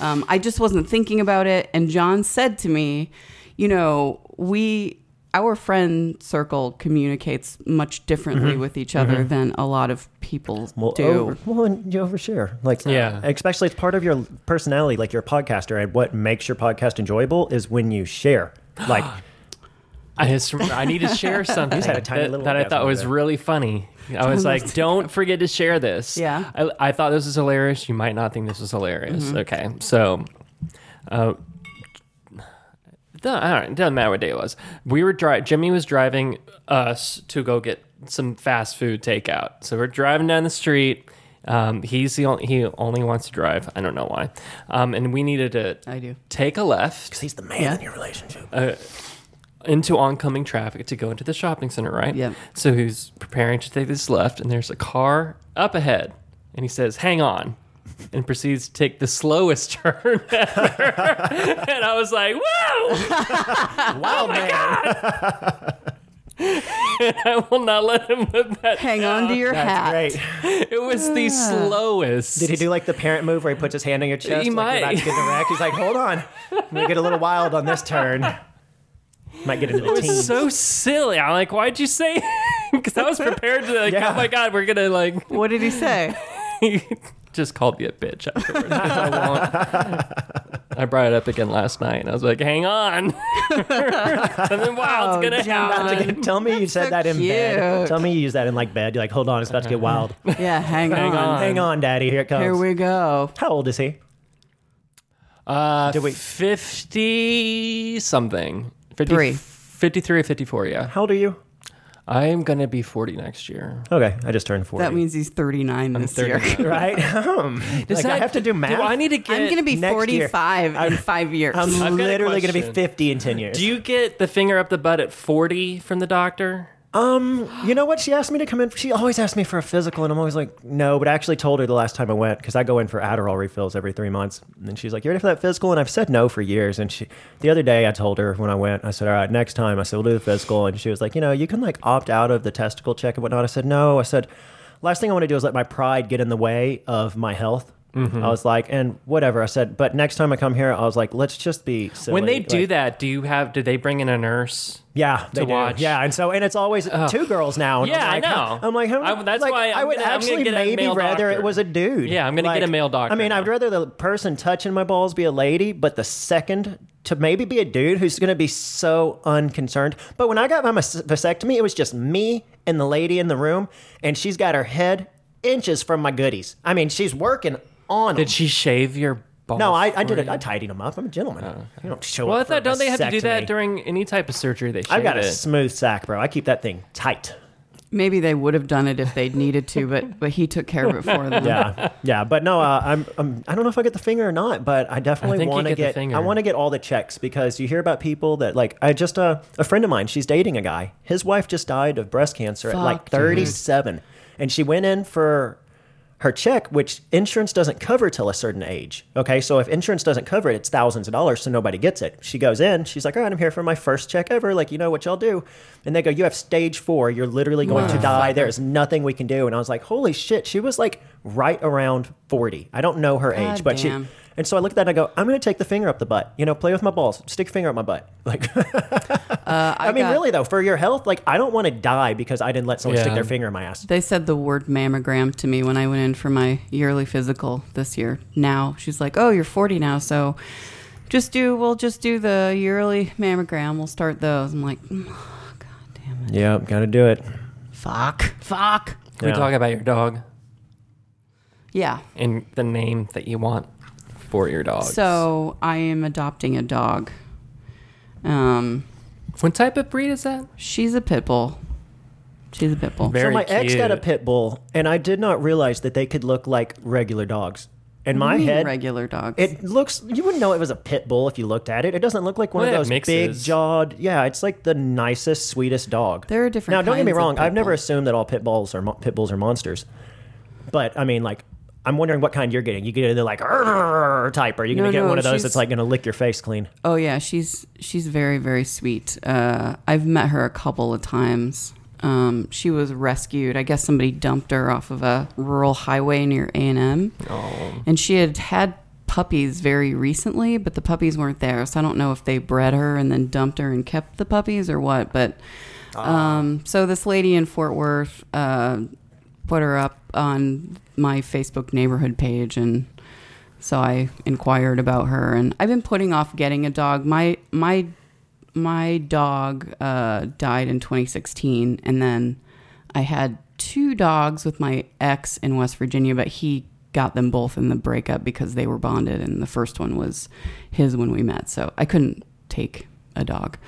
Um, I just wasn't thinking about it. And John said to me, you know, we our friend circle communicates much differently with each other than a lot of people Mm-hmm. well, do. over, well, and you overshare. Like, Yeah. especially it's part of your personality. Like, you're a podcaster, and what makes your podcast enjoyable is when you share. Like, <gasps> I just I need to share <laughs> something had a tiny that, little that I thought over was there. really funny. I was like, don't forget to share this. Yeah. I, I thought this was hilarious. You might not think this was hilarious. Mm-hmm. Okay, so. Uh, do- all right, it doesn't matter what day it was. We were driving. Jimmy was driving us to go get some fast food takeout. So we're driving down the street. Um, he's the only he only wants to drive. I don't know why. Um, and we needed to I do. take a left Because he's the man Yeah. in your relationship. into oncoming traffic to go into the shopping center, right? Yep. So he's preparing to take this left, and there's a car up ahead, and he says, "Hang on," and proceeds to take the slowest <laughs> turn ever. and I was like, "Whoa!" <laughs> wow, <laughs> man. <laughs> I will not let him live that. Hang on to your That's hat. great. It was the slowest. Did he do like the parent move where he puts his hand on your chest? He like you're about might. to get in a wreck? He's like, hold on. I'm going to get a little wild on this turn. Might get into the team. It was teens. so silly. I'm like, "Why'd you say?" <laughs> Because I was prepared to like, oh Yeah. "Oh my god, we're gonna like." <laughs> What did he say? he just called me a bitch afterwards. I, won't. I brought it up again last night, and I was like, "Hang on, <laughs> something wild's Oh, gonna John. happen." Tell me you said so that in bed. Tell me you use that in like bed. You're like, hold on, it's about to get wild. <laughs> Yeah, hang, Hang on. on. Hang on, daddy. Here it comes. Here we go. How old is he? Uh, Did we- fifty something? 50, Three. 53 or fifty-four. Yeah, How old are you? I'm gonna be forty next year. Okay, I just turned 40. That means he's 39 this year. right? <laughs> Um, Does like I have to do math? Do I need to get? I'm going to be Next year. 45 in five years. I'm I've got a literally going to be question. 50 in 10 years. Do you get the finger up the butt at forty from the doctor? Um, you know what? She asked me to come in. She always asks me for a physical, and I'm always like, no. But I actually told her the last time I went because I go in for Adderall refills every three months, and she's like, "You ready for that physical?" And I've said no for years. And she, the other day, I told her when I went, I said, "All right, next time." I said, "We'll do the physical," and she was like, "You know, you can like opt out of the testicle check and whatnot." I said, "No." I said, "Last thing I want to do is let my pride get in the way of my health." I was like, and whatever. I said, but next time I come here, I was like, let's just be silly. When they do Like, that, do you have? Do they bring in a nurse? yeah, they to do. watch. Yeah, and so and it's always two girls now. And Yeah, I'm like, I know. I'm like, I- that's like, why I I'm would gonna- gonna actually maybe rather doctor. it was a dude. Yeah, I'm gonna get a male doctor I mean, now. I'd rather the person touching my balls be a lady, but the second to maybe be a dude who's going to be so unconcerned. But when I got my vasectomy, it was just me and the lady in the room, and she's got her head inches from my goodies. I mean, she's working on. Did them. she shave your balls? No, I, I did it. I tidied them up. I'm a gentleman. You don't show up. Well, I up. for a thought don't they have to do that vasectomy. during any type of surgery? They shave I've got a it. smooth sack, bro. I keep that thing tight. Maybe they would have done it if they'd needed to, but but he took care of it for them. yeah, yeah, but no, uh, I'm, I'm I don't know if I get the finger or not, but I definitely think you want to get the get. finger. I want to get all the checks because you hear about people that like I just uh, a friend of mine. She's dating a guy. His wife just died of breast cancer at like Fuck, dude. 37, and she went in for her check, which insurance doesn't cover till a certain age. Okay, so if insurance doesn't cover it, it's thousands of dollars, so nobody gets it. She goes in, she's like, "All right, I'm here for my first check ever. Like, you know what y'all do?" And they go, "You have stage four. You're literally going to die. There's nothing we can do." And I was like, "Holy shit!" She was like right around 40. I don't know her God age, but damn. she. And so I look at that and I go, "I'm going to take the finger up the butt. You know, play with my balls. Stick a finger up my butt." <laughs> Like, <laughs> Uh, I, mean, got- really though, for your health, like, I don't want to die because I didn't let someone stick their finger in my ass. They said the word mammogram to me when I went in for my yearly physical this year. Now she's like, "Oh, you're 40 now, so just do. We'll just do the yearly mammogram. We'll start those." I'm like, "Mm, "God damn it! Yeah, got to do it. Fuck! Fuck!" Can we talk about your dog Yeah. and the name that you want for your dog? So I am adopting a dog. Um, what type of breed is that? she's a pit bull. She's a pit bull. Very so my ex got a cute. pit bull, and I did not realize that they could look like regular dogs. In my What do you mean head, regular dogs. it looks. You wouldn't know it was a pit bull if you looked at it. It doesn't look like one Well, of have those big jawed. Yeah, it's like the nicest, sweetest dog. There are different Now, don't get me wrong. I've never assumed that all pit bulls are mo- pit bulls are monsters, but I mean, like. I'm wondering what kind you're getting. You get the like type, or you're gonna No, get no, one of those that's like gonna lick your face clean? Oh yeah, she's she's very very sweet. Uh, I've met her a couple of times. Um, she was rescued. I guess somebody dumped her off of a rural highway near A and M, Oh, and she had had puppies very recently, but the puppies weren't there. So I don't know if they bred her and then dumped her and kept the puppies or what. But um, so this lady in Fort Worth uh, put her up on my Facebook neighborhood page and so I inquired about her and I've been putting off getting a dog. My my my dog uh, died in 2016 and then I had two dogs with my ex in West Virginia, but he got them both in the breakup because they were bonded and the first one was his when we met. So I couldn't take a dog.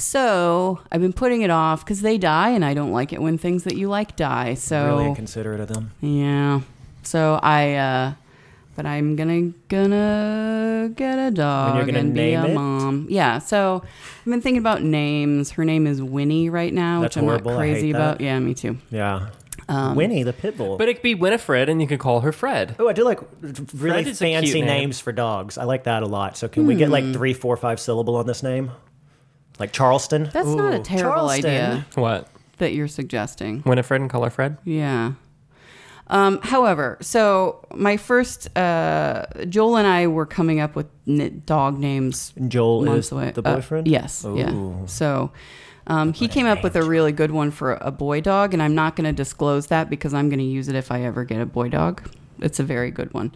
So I've been putting it off because they die and I don't like it when things that you like die. So Really inconsiderate of them. yeah. So I uh but I'm gonna gonna get a dog you're and be a it? mom. Yeah. So I've been thinking about names. Her name is Winnie right now, That's which I'm horrible. Not hate crazy that. about. Yeah, me too. Yeah, Um, Winnie the pit bull. but it could be Winifred, and you could call her Fred. Oh, I do like really Fred is a cute fancy name. names for dogs. I like that a lot. So can we get Hmm. like three, four, five syllable on this name? Like Charleston? That's not a terrible Charleston. idea What? that you're suggesting. Winifred and call her Fred? Yeah. Um, however, so my first, uh, Joel and I were coming up with n- dog names Joel months is away. the Uh, boyfriend? yes. Yeah. Ooh. So um, he came up with a really good one for a boy dog, and I'm not going to disclose that because I'm going to use it if I ever get a boy dog. It's a very good one.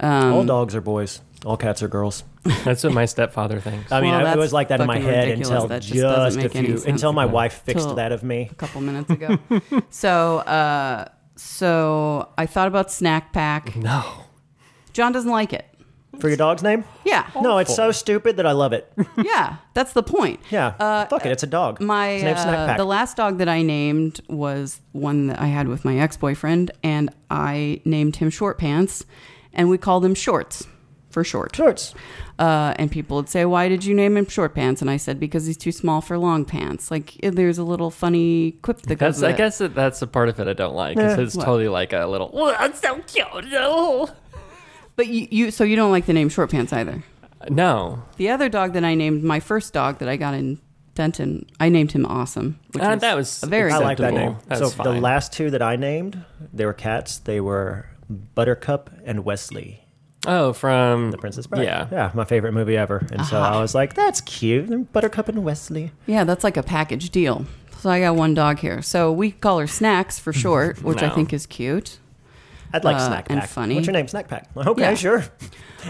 Um, All dogs are boys. All cats are girls. That's what my stepfather thinks. I mean, Well, I, it that's was like that in my fucking head ridiculous. until That just just, doesn't a make any few, sense. until my wife fixed Till- that of me. a couple minutes ago. <laughs> so, uh, so I thought about snack pack. no. John doesn't like it. For your dog's name? Yeah. No, it's so stupid that I love it. <laughs> yeah, that's the point. Yeah. Uh, Fuck it, it's a dog. My His name's Snack uh, Pack. the last dog that I named was one that I had with my ex boyfriend, and I named him Short Pants, and we called him Shorts for short. Shorts. Uh, and people would say, "Why did you name him Short Pants?" And I said, "Because he's too small for long pants." Like there's a little funny quip that goes. That's, with I it. guess that that's the part of it I don't like. 'cause Eh. it's What? totally like a little. Oh, that's so cute. No. But you, you, so you don't like the name Short Pants either. No. The other dog that I named, my first dog that I got in Denton, I named him Awesome. Which Uh, that was a very I like that acceptable. name. That's so fine. the last two that I named, they were cats. They were Buttercup and Wesley, Oh, from The Princess Bride. Yeah. yeah, my favorite movie ever. And so I was like, that's cute. Buttercup and Wesley. Yeah, that's like a package deal. So I got one dog here. So we call her Snacks for <laughs> short, which I No. think is cute. I'd like Uh, Snack and Pack. funny. What's your name? Snack Pack. Okay, Yeah. sure.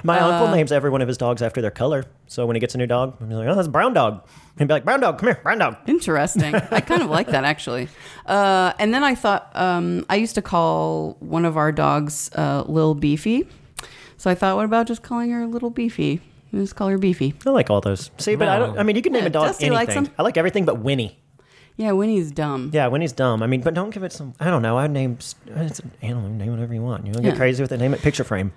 My Uh, uncle names every one of his dogs after their color. So when he gets a new dog, I'm like, oh, that's a brown dog. He'd be like, brown dog, come here, brown dog. Interesting. <laughs> I kind of like that actually. Uh, and then I thought um, I used to call one of our dogs uh, Lil Beefy. So I thought, what about just calling her Little Beefy? Just call her Beefy. I like all those. See, but I don't. I mean, you can name Yeah, a dog Dusty anything. likes 'em. I like everything but Winnie. Yeah, Winnie's dumb. Yeah, when he's dumb. I mean, but don't give it some. I don't know. I would name it's an animal. Name whatever you want. You know, get Yeah. crazy with it. Name it picture frame.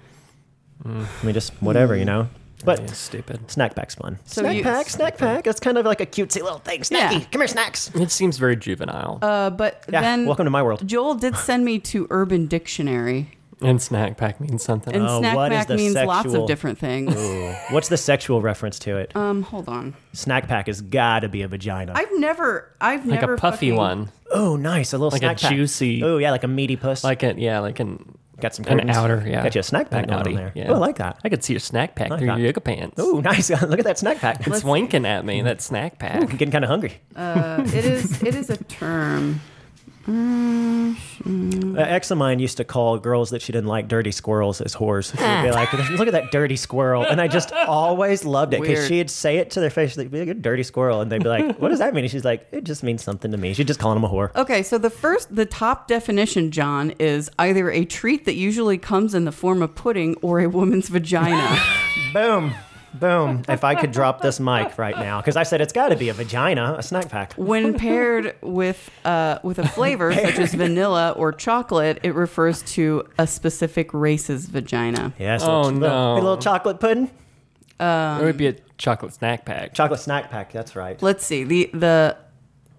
I mean, just whatever. You know. But Yeah, stupid. snack pack's fun. So snack you- pack, snack pack. It's kind of like a cutesy little thing. Snacky, Yeah. come here, snacks. It seems very juvenile. Uh, but Yeah, then welcome to my world. Joel did send me to Urban Dictionary, and snack pack means something. and Oh, snack what is pack the means lots sexual- of different things. Ooh. What's the sexual reference to it? Um, hold on. Snack pack has got to be a vagina. I've never, I've like never a puffy fucking- one, oh, nice. A little like a snack pack. juicy, Oh, yeah, like a meaty puss. like a yeah, like an got some an curtains. outer, yeah. Got you a snack pack An down there. Yeah. Oh, I like that. I could see your snack pack Like through that. your yoga pants. Oh, <laughs> nice. <laughs> Look at that snack pack. it's winking at me. That snack pack. I'm getting kind of hungry. Uh, it is, it is a term. Mm, An ex of mine used to call girls that she didn't like dirty squirrels as whores. She'd be like, "Look at that dirty squirrel," and I just <laughs> always loved it because she'd say it to their face, like, "Be like a dirty squirrel," and they'd be like, "What does that mean?" And she's like, "It just means something to me." She'd just call him a whore. Okay, so the first, the top definition, John, is either a treat that usually comes in the form of pudding or a woman's vagina. <laughs> Boom, boom. If I could drop this mic right now, because I said it's got to be a vagina, a snack pack. when paired with uh, with a flavor <laughs> such as vanilla or chocolate, it refers to a specific race's vagina. Yes. Oh, little, no. A little chocolate pudding, it would be a chocolate snack pack. chocolate snack pack. That's right. Let's see the the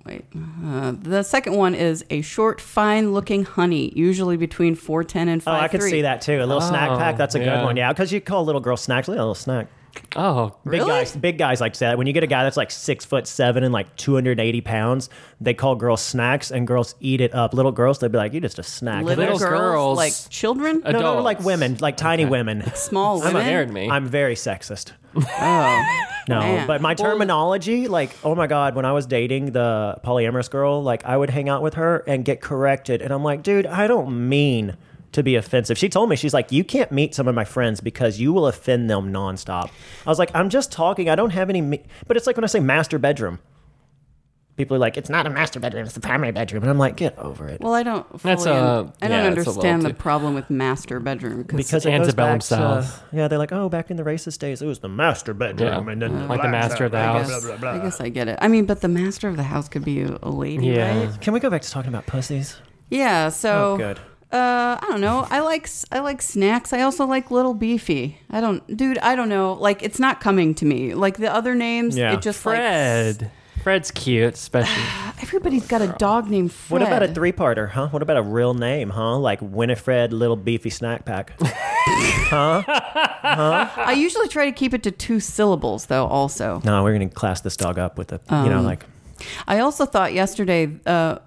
wait uh, the second one is a short, fine-looking honey, usually between four ten and Oh, five. I could see that too. A little snack Oh, pack. That's a good one. Yeah, because you call little girl snacks. A little snack. Oh, Big Really? guys, big guys like that. When you get a guy that's like six foot seven and like two hundred eighty pounds, they call girls snacks, and girls eat it up. Little girls, they'd be like, "You just a snack." Little, Little girls, girls- like children, no, no, no, adults. like women, like tiny women. <laughs> small I'm women. scared me. I'm very sexist. Oh, <laughs> No, Man. but my terminology, like, oh my god, when I was dating the polyamorous girl, like, I would hang out with her and get corrected, and I'm like, dude, I don't mean to be offensive. She told me, she's like, you can't meet some of my friends because you will offend them nonstop. I was like, I'm just talking. I don't have any, me-. but it's like when I say master bedroom. People are like, it's not a master bedroom, it's the primary bedroom, and I'm like, get over it. well, I don't. Fully That's, uh, un- I don't yeah, it's a little understand the too- problem with master bedroom because it goes antebellum back to, South. yeah, they're like, oh, back in the racist days, it was the master bedroom, Yeah. and then Like the master of the I house. guess, I guess I get it. I mean, but the master of the house could be a, a lady, Yeah. right? Can we go back to talking about pussies? Yeah. So Oh, good. Uh, I don't know. I like s- I like snacks. I also like Little Beefy. I don't, dude. I don't know. Like it's not coming to me. Like the other names, Yeah. it just like Fred. Fred's cute, especially. <sighs> everybody's got a dog named Fred. What about a three-parter, huh? What about a real name, huh? Like Winifred Little Beefy Snack Pack. <laughs> Huh? Huh? <laughs> I usually try to keep it to two syllables, though. Also, no, we're gonna class this dog up with a, you know, Um, like I also thought yesterday. Uh,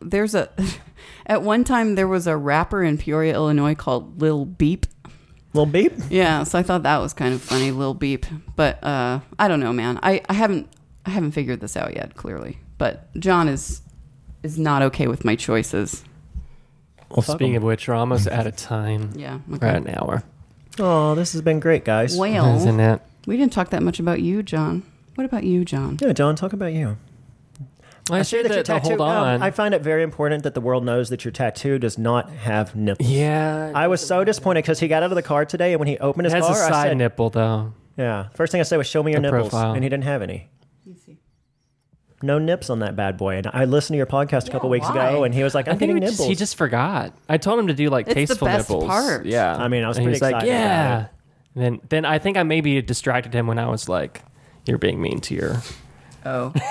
there's a. <laughs> At one time, there was a rapper in Peoria, Illinois called Lil Beep. little beep. Yeah, so I thought that was kind of funny, Lil Beep. But uh, I don't know, man. I, I haven't I haven't figured this out yet, clearly. But John is is not okay with my choices. Well, fuck Speaking 'em. of which, we're almost out of time. Yeah. We're at an hour. Oh, this has been great, guys. Well, Isn't it? we didn't talk that much about you, John. What about you, John? Yeah, John, talk about you. I, say say that that, your the tattoo. hold on. um, I find it very important that the world knows that your tattoo does not have nipples. yeah. I was so disappointed because he got out of the car today, and when he opened it his has car, a side I said, nipple though. "Yeah." First thing I said was, "Show me your The nipples," profile. and he didn't have any. Easy. No nips on that bad boy. And I listened to your podcast a couple weeks why? ago, and he was like, I "I'm think getting he just, he just forgot. I told him to do like It's the tasteful best nipples. part. Yeah. I mean, I was and pretty he's like, excited about yeah. it. And then, then I think I maybe distracted him when I was like, "You're being mean to your." Oh. <laughs>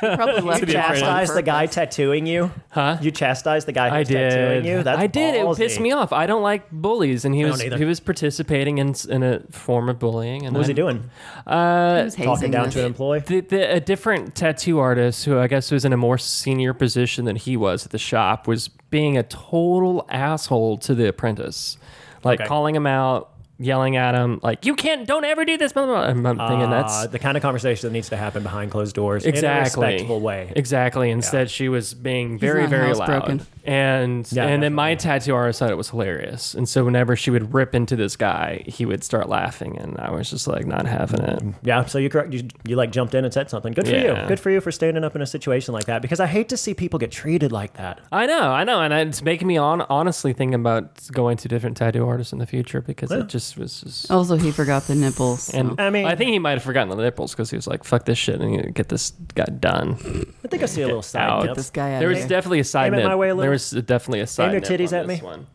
Probably <laughs> left you it off on chastised the guy tattooing you. Huh? You chastised the guy who I was tattooing did. you. That's I did. ballsy. It pissed me off. I don't like bullies, and he I was either. he was participating in in a form of bullying. And What was I- he doing? Uh, Who's Talking down this? to an employee. the, the, a different tattoo artist who I guess was in a more senior position than he was at the shop was being a total asshole to the apprentice, like Okay. calling him out, yelling at him, like "You can't, don't ever do this." Blah, blah, blah. And I'm thinking Uh, that's the kind of conversation that needs to happen behind closed doors in a respectful way. Exactly. Instead, she was being very, not very loud. housebroken. And Yeah, and then my tattoo artist thought it was hilarious. And so whenever she would rip into this guy, he would start laughing, and I was just like not having it. Yeah, so you correct you, you like jumped in and said something. Good for Yeah. you. Good for you for standing up in a situation like that because I hate to see people get treated like that. I know, I know, and it's making me on honestly thinking about going to different tattoo artists in the future because Yeah. it just was just. Also, he forgot the nipples. so- And I mean- I think he might have forgotten the nipples because he was like, "Fuck this shit," and get this guy done. I think I see a little side out. nip. this guy out There of was here. definitely a side Aim it nip. my way a little. There was definitely a side your nip titties on at this me. One.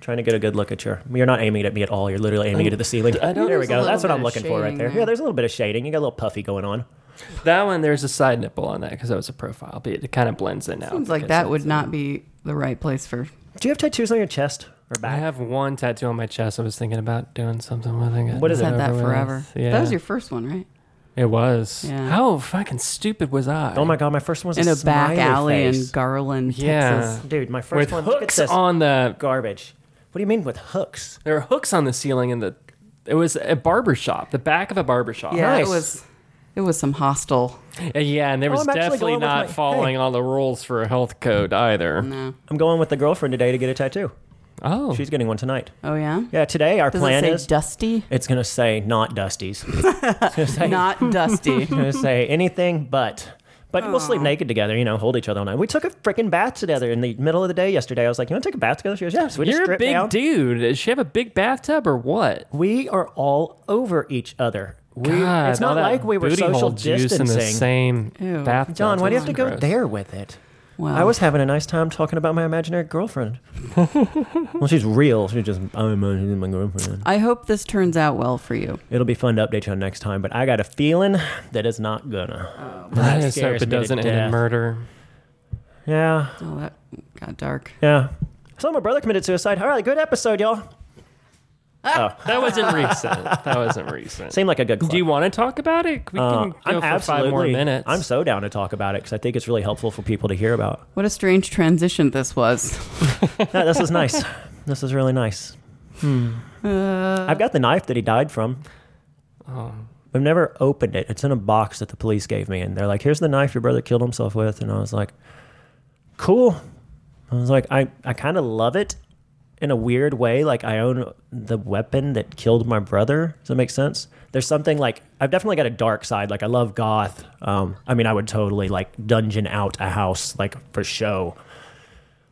trying to get a good look at you. You're not aiming it at me at all. You're literally aiming it at the ceiling. I know there we there's a go. That's what little I'm of looking for right shading there. there. Yeah, there's a little bit of shading. You got a little puffy going on. That one, there's a side nipple on that because that was a profile, but it kind of blends in now. Seems like because that it's would not be the right place for. Do you have tattoos on your chest or I have one tattoo on my chest. I was thinking about doing something with it. What is Just it had that forever. Yeah, That was your first one, right? It was. Yeah. How fucking stupid was I? oh my god, my first one was In a back smiley alley in face. Garland, Yeah. Texas. Dude, my first With one. Look at hooks this on the. garbage. What do you mean with hooks? There were hooks on the ceiling in the. It was a barber shop, the back of a barber shop. Yeah, Nice. it was. It was some hostile. Uh, Yeah, and there Oh, was I'm definitely not my- following all the rules for a health code either. No. I'm going with the girlfriend today to get a tattoo. Oh, She's getting one tonight. Oh yeah. Yeah, today our Does plan it say is dusty? it's gonna say not Dusty's. <laughs> it's gonna say, Not dusty. it's <laughs> gonna say anything but. But we'll sleep naked together, you know, hold each other all night. We took a freaking bath together in the middle of the day yesterday. I was like, "You want to take a bath together?" She goes, "Yeah." So we just you're a stripped big down. dude. Does she have a big bathtub or what? We are all over each other. We, God, it's all not that like we were booty hole social juice in the distancing. same Ew. bathtub. John, why do you have to That's go gross. there with it? Well, I was having a nice time talking about my imaginary girlfriend. <laughs> well, she's real. She's just I'm imagining my girlfriend. I hope this turns out well for you. It'll be fun to update you on next time, but I got a feeling that it's not gonna. I That just hope scares it doesn't end in murder. Yeah, Oh, that got dark. yeah. So my brother committed suicide. All right, good episode, y'all. Oh, <laughs> That wasn't recent. That wasn't recent. seemed like a good. Clip. Do you want to talk about it? We Uh, can go I'm for absolutely. five more minutes. I'm so down to talk about it because I think it's really helpful for people to hear about. What a strange transition this was. <laughs> Yeah, this is nice. this is really nice. Uh, I've got the knife that he died from. Oh. I've never opened it. It's in a box that the police gave me, and they're like, "Here's the knife your brother killed himself with." And I was like, "Cool." I was like, "I I kind of love it in a weird way. Like I own the weapon that killed my brother. Does that make sense?" There's something like I've definitely got a dark side. Like I love goth. Um, I mean, I would totally like dungeon out a house like for show.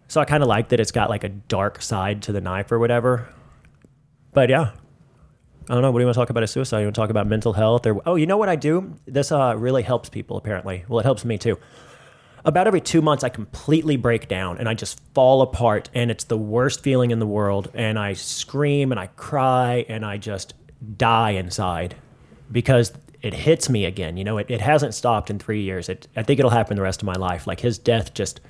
So I kind of like that it's got like a dark side to the knife or whatever. But yeah, I don't know. What do you want to talk about? A suicide? You want to talk about mental health? Or oh, you know what I do? This uh, really helps people. Apparently, well, it helps me too. About every two months, I completely break down and I just fall apart, and it's the worst feeling in the world. And I scream and I cry and I just die inside because it hits me again. You know, it, it hasn't stopped in three years. It, I think it'll happen the rest of my life. Like his death just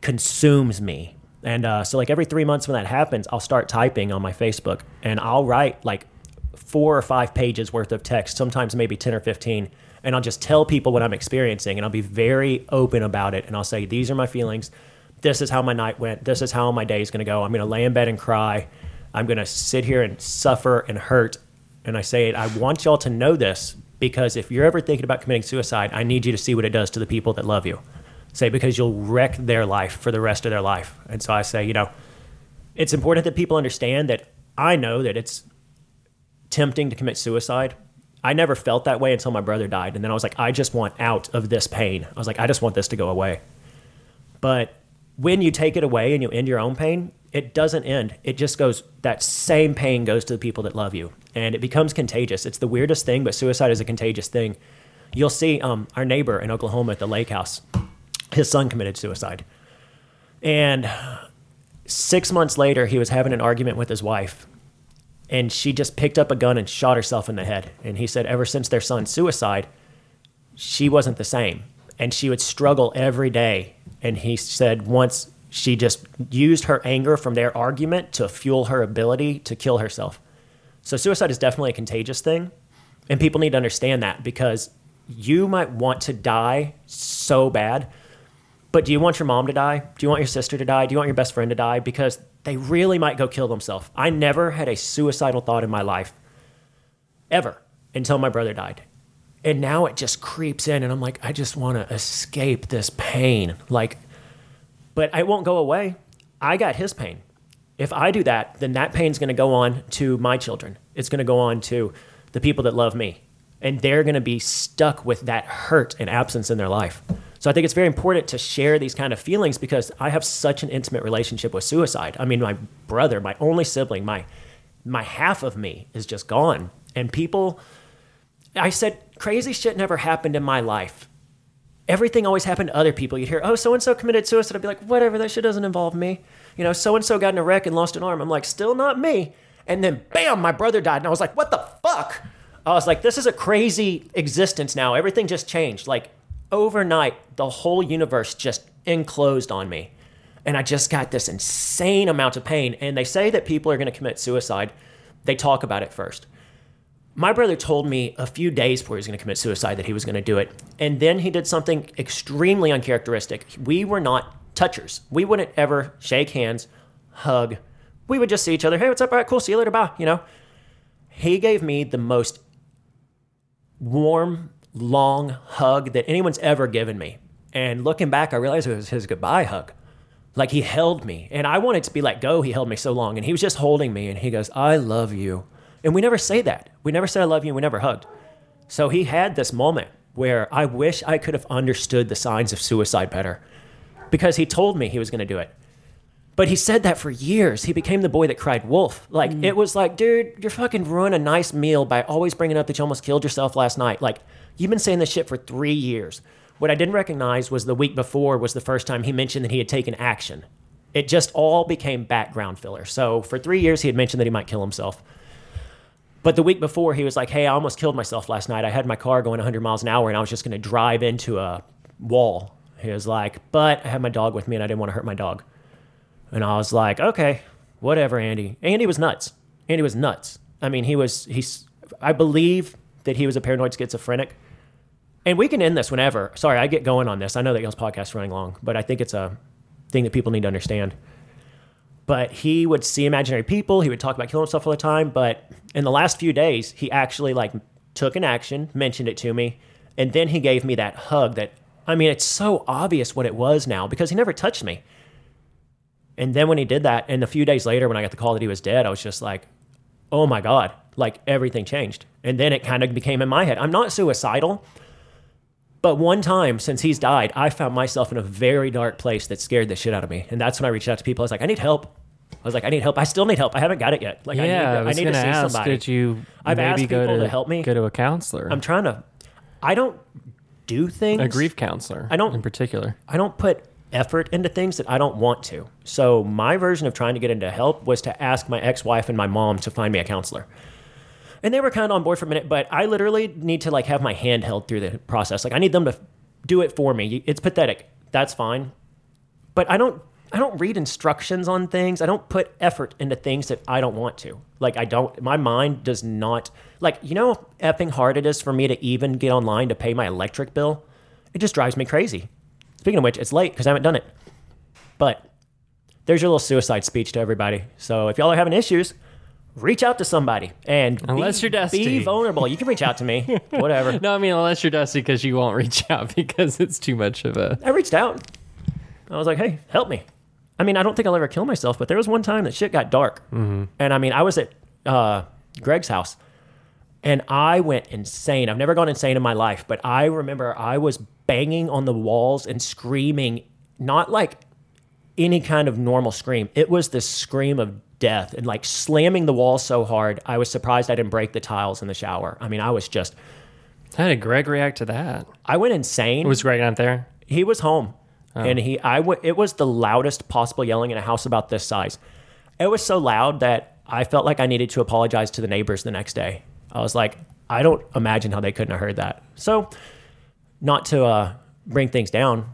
consumes me. And uh, so, like every three months when that happens, I'll start typing on my Facebook and I'll write like four or five pages worth of text, sometimes maybe 10 or 15. And I'll just tell people what I'm experiencing and I'll be very open about it. And I'll say, These are my feelings. This is how my night went. This is how my day is going to go. I'm going to lay in bed and cry. I'm going to sit here and suffer and hurt. And I say it, I want y'all to know this because if you're ever thinking about committing suicide, I need you to see what it does to the people that love you say because you'll wreck their life for the rest of their life. And so I say, you know, it's important that people understand that I know that it's tempting to commit suicide. I never felt that way until my brother died. And then I was like, I just want out of this pain. I was like, I just want this to go away. But when you take it away and you end your own pain, it doesn't end. It just goes, that same pain goes to the people that love you. And it becomes contagious. It's the weirdest thing, but suicide is a contagious thing. You'll see um, our neighbor in Oklahoma at the lake house his son committed suicide. And six months later, he was having an argument with his wife. And she just picked up a gun and shot herself in the head. And he said, ever since their son's suicide, she wasn't the same. And she would struggle every day. And he said, once she just used her anger from their argument to fuel her ability to kill herself. So, suicide is definitely a contagious thing. And people need to understand that because you might want to die so bad. But do you want your mom to die? Do you want your sister to die? Do you want your best friend to die? Because they really might go kill themselves. I never had a suicidal thought in my life, ever, until my brother died. And now it just creeps in, and I'm like, I just want to escape this pain. Like, but it won't go away. I got his pain. If I do that, then that pain's going to go on to my children. It's going to go on to the people that love me. And they're going to be stuck with that hurt and absence in their life. So I think it's very important to share these kind of feelings because I have such an intimate relationship with suicide. I mean, my brother, my only sibling, my my half of me is just gone. And people I said crazy shit never happened in my life everything always happened to other people. You'd hear, oh, so and so committed suicide. I'd be like, whatever, that shit doesn't involve me. You know, so and so got in a wreck and lost an arm. I'm like, still not me. And then bam, my brother died. And I was like, what the fuck? I was like, this is a crazy existence now. Everything just changed. Like overnight, the whole universe just enclosed on me. And I just got this insane amount of pain. And they say that people are going to commit suicide. They talk about it first. My brother told me a few days before he was going to commit suicide that he was going to do it. And then he did something extremely uncharacteristic. We were not touchers. We wouldn't ever shake hands, hug. We would just see each other. Hey, what's up? All right, cool. See you later. Bye. You know, he gave me the most warm, long hug that anyone's ever given me. And looking back, I realized it was his goodbye hug. Like he held me, and I wanted to be let go. He held me so long, and he was just holding me, and he goes, I love you. And we never say that. We never said I love you, and we never hugged. So he had this moment where I wish I could have understood the signs of suicide better because he told me he was going to do it. But he said that for years. He became the boy that cried wolf. Like, mm. it was like, dude, you're fucking ruining a nice meal by always bringing up that you almost killed yourself last night. Like, you've been saying this shit for three years. What I didn't recognize was the week before was the first time he mentioned that he had taken action. It just all became background filler. So for three years, he had mentioned that he might kill himself. But the week before, he was like, hey, I almost killed myself last night. I had my car going 100 miles an hour and I was just going to drive into a wall. He was like, but I had my dog with me and I didn't want to hurt my dog. And I was like, okay, whatever, Andy. Andy was nuts. Andy was nuts. I mean, he was, he's, I believe that he was a paranoid schizophrenic. And we can end this whenever. Sorry, I get going on this. I know that y'all's podcast running long, but I think it's a thing that people need to understand. But he would see imaginary people. He would talk about killing himself all the time. But in the last few days, he actually like took an action, mentioned it to me, and then he gave me that hug. That I mean, it's so obvious what it was now because he never touched me. And then when he did that, and a few days later, when I got the call that he was dead, I was just like, oh my God, like everything changed. And then it kind of became in my head. I'm not suicidal, but one time since he's died, I found myself in a very dark place that scared the shit out of me. And that's when I reached out to people. I was like, I need help. I was like, I need help. I still need help. I haven't got it yet. Like, yeah, I need, I, I need to see ask, somebody. Could you I've maybe asked go people to, to help me. Go to a counselor, I'm trying to. I don't do things. a grief counselor. I don't- in particular. I don't put effort into things that I don't want to. So my version of trying to get into help was to ask my ex-wife and my mom to find me a counselor. And they were kind of on board for a minute, but I literally need to like have my hand held through the process. Like I need them to do it for me. It's pathetic. That's fine. But I don't I don't read instructions on things. I don't put effort into things that I don't want to. Like I don't my mind does not like you know effing hard it is for me to even get online to pay my electric bill? It just drives me crazy. Speaking of which, it's late because I haven't done it. But there's your little suicide speech to everybody. So if y'all are having issues, reach out to somebody and Unless be, you're Dusty. be vulnerable. You can reach out to me, <laughs> whatever. No, I mean unless you're Dusty, because you won't reach out <laughs> because it's too much of a. I reached out. I was like, hey, help me. I mean, I don't think I'll ever kill myself, but there was one time that shit got dark. And I mean, I was at uh, Greg's house and I went insane. I've never gone insane in my life, but I remember I was banging on the walls and screaming, not like any kind of normal scream. It was this scream of death and like slamming the wall so hard. I was surprised I didn't break the tiles in the shower. I mean, I was just, How did Greg react to that? I went insane. Was Greg not there? he was home and he i w- it was the loudest possible yelling in a house about this size it was so loud that i felt like i needed to apologize to the neighbors the next day i was like i don't imagine how they couldn't have heard that so not to uh, bring things down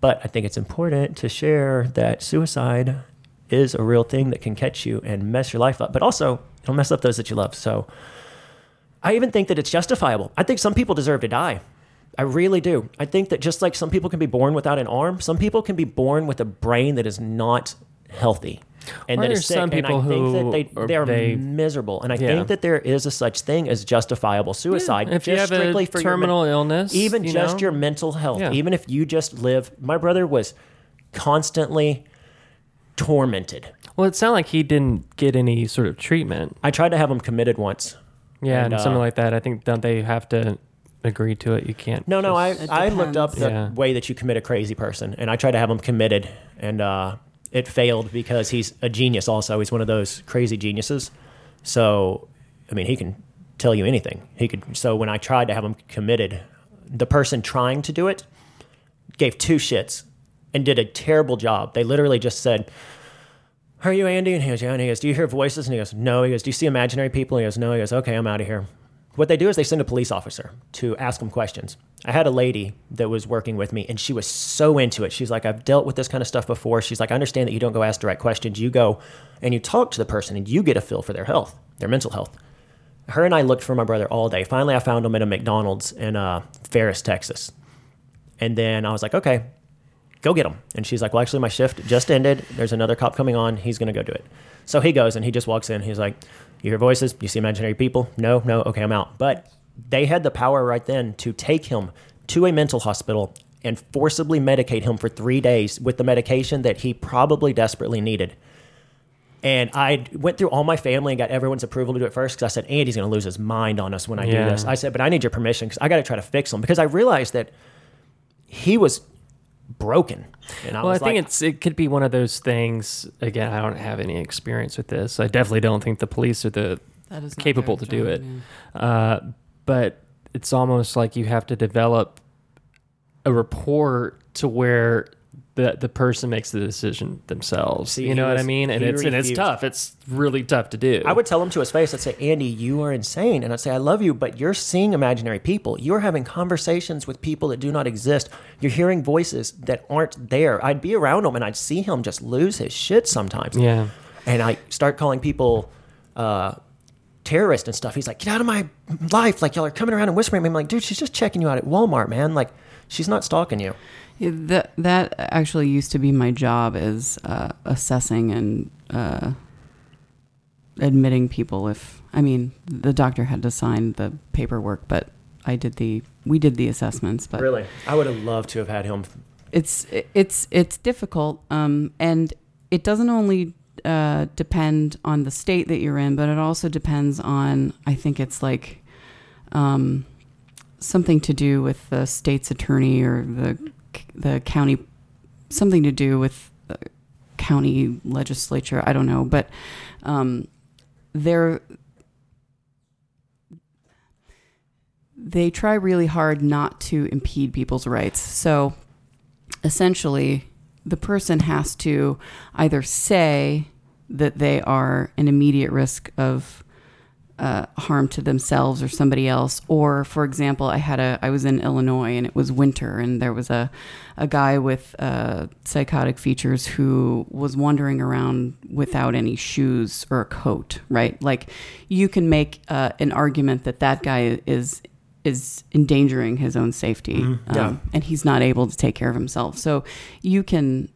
but i think it's important to share that suicide is a real thing that can catch you and mess your life up but also it'll mess up those that you love so I even think that it's justifiable. I think some people deserve to die. I really do. I think that just like some people can be born without an arm, some people can be born with a brain that is not healthy. And Or that there's is sick. some and I people think who that they, are- they are they- miserable. And I Yeah. think that there is a such thing as justifiable suicide. If you just have a strictly for your men- terminal illness, even just know? your mental health, Yeah. even if you just live. My brother was constantly tormented. Well, it sounded like he didn't get any sort of treatment. I tried to have him committed once. Yeah, And, and, something uh, like that. I think don't they have to agree to it? You can't. No, no, I, I looked up the Yeah. way that you commit a crazy person, and I tried to have him committed, and uh, it failed because he's a genius. Also, he's one of those crazy geniuses. So, I mean, he can tell you anything. He could. So when I tried to have him committed, the person trying to do it gave two shits and did a terrible job. They literally just said, Are you Andy? And he goes, Yeah. And he goes, Do you hear voices? And he goes, No. He goes, Do you see imaginary people? And he goes, No. He goes, Okay, I'm out of here. What they do is they send a police officer to ask them questions. I had a lady that was working with me and she was so into it. She's like, I've dealt with this kind of stuff before. She's like, I understand that you don't go ask direct questions. You go and you talk to the person and you get a feel for their health, their mental health. Her and I looked for my brother all day. Finally, I found him at a McDonald's in uh, Ferris, Texas. And then I was like, okay, go get him. And she's like, well, actually, my shift just ended. There's another cop coming on. He's going to go do it. So he goes and he just walks in. He's like, you hear voices? You see imaginary people? No, no. Okay, I'm out. But they had the power right then to take him to a mental hospital and forcibly medicate him for three days with the medication that he probably desperately needed. And I went through all my family and got everyone's approval to do it first because I said, Andy's going to lose his mind on us when I Yeah. do this. I said, but I need your permission because I got to try to fix him because I realized that he was broken. And I Well, I think like, it's it could be one of those things. Again, I don't have any experience with this. I definitely don't think the police are the That is capable to do it. yeah. Uh, but it's almost like you have to develop a rapport to where the the person makes the decision themselves. See, you know what I mean? And it's and it's tough. It's really tough to do. I would tell him to his face, I'd say, Andy, you are insane. And I'd say, I love you, but you're seeing imaginary people. You're having conversations with people that do not exist. You're hearing voices that aren't there. I'd be around him and I'd see him just lose his shit sometimes. Yeah. And I start calling people uh, terrorists and stuff. He's like, get out of my life. Like, y'all are coming around and whispering. To me. I'm like, dude, she's just checking you out at Walmart, man. Like, she's not stalking you. Yeah, that that actually used to be my job is uh, assessing and uh, admitting people. If I mean, the doctor had to sign the paperwork, but I did the we did the assessments. But Really? I would have loved to have had him. it's it's it's difficult, um, and it doesn't only uh, depend on the state that you're in, but it also depends on. I think it's like um, something to do with the state's attorney or the the county, something to do with the county legislature. I don't know, but um, they're they try really hard not to impede people's rights. So essentially, the person has to either say that they are an immediate risk of uh, harm to themselves or somebody else. Or, for example, I had a I was in Illinois and it was winter, and there was a a guy with uh, psychotic features who was wandering around without any shoes or a coat. Right, like you can make uh, an argument that that guy is is endangering his own safety, yeah. um, and he's not able to take care of himself. So you can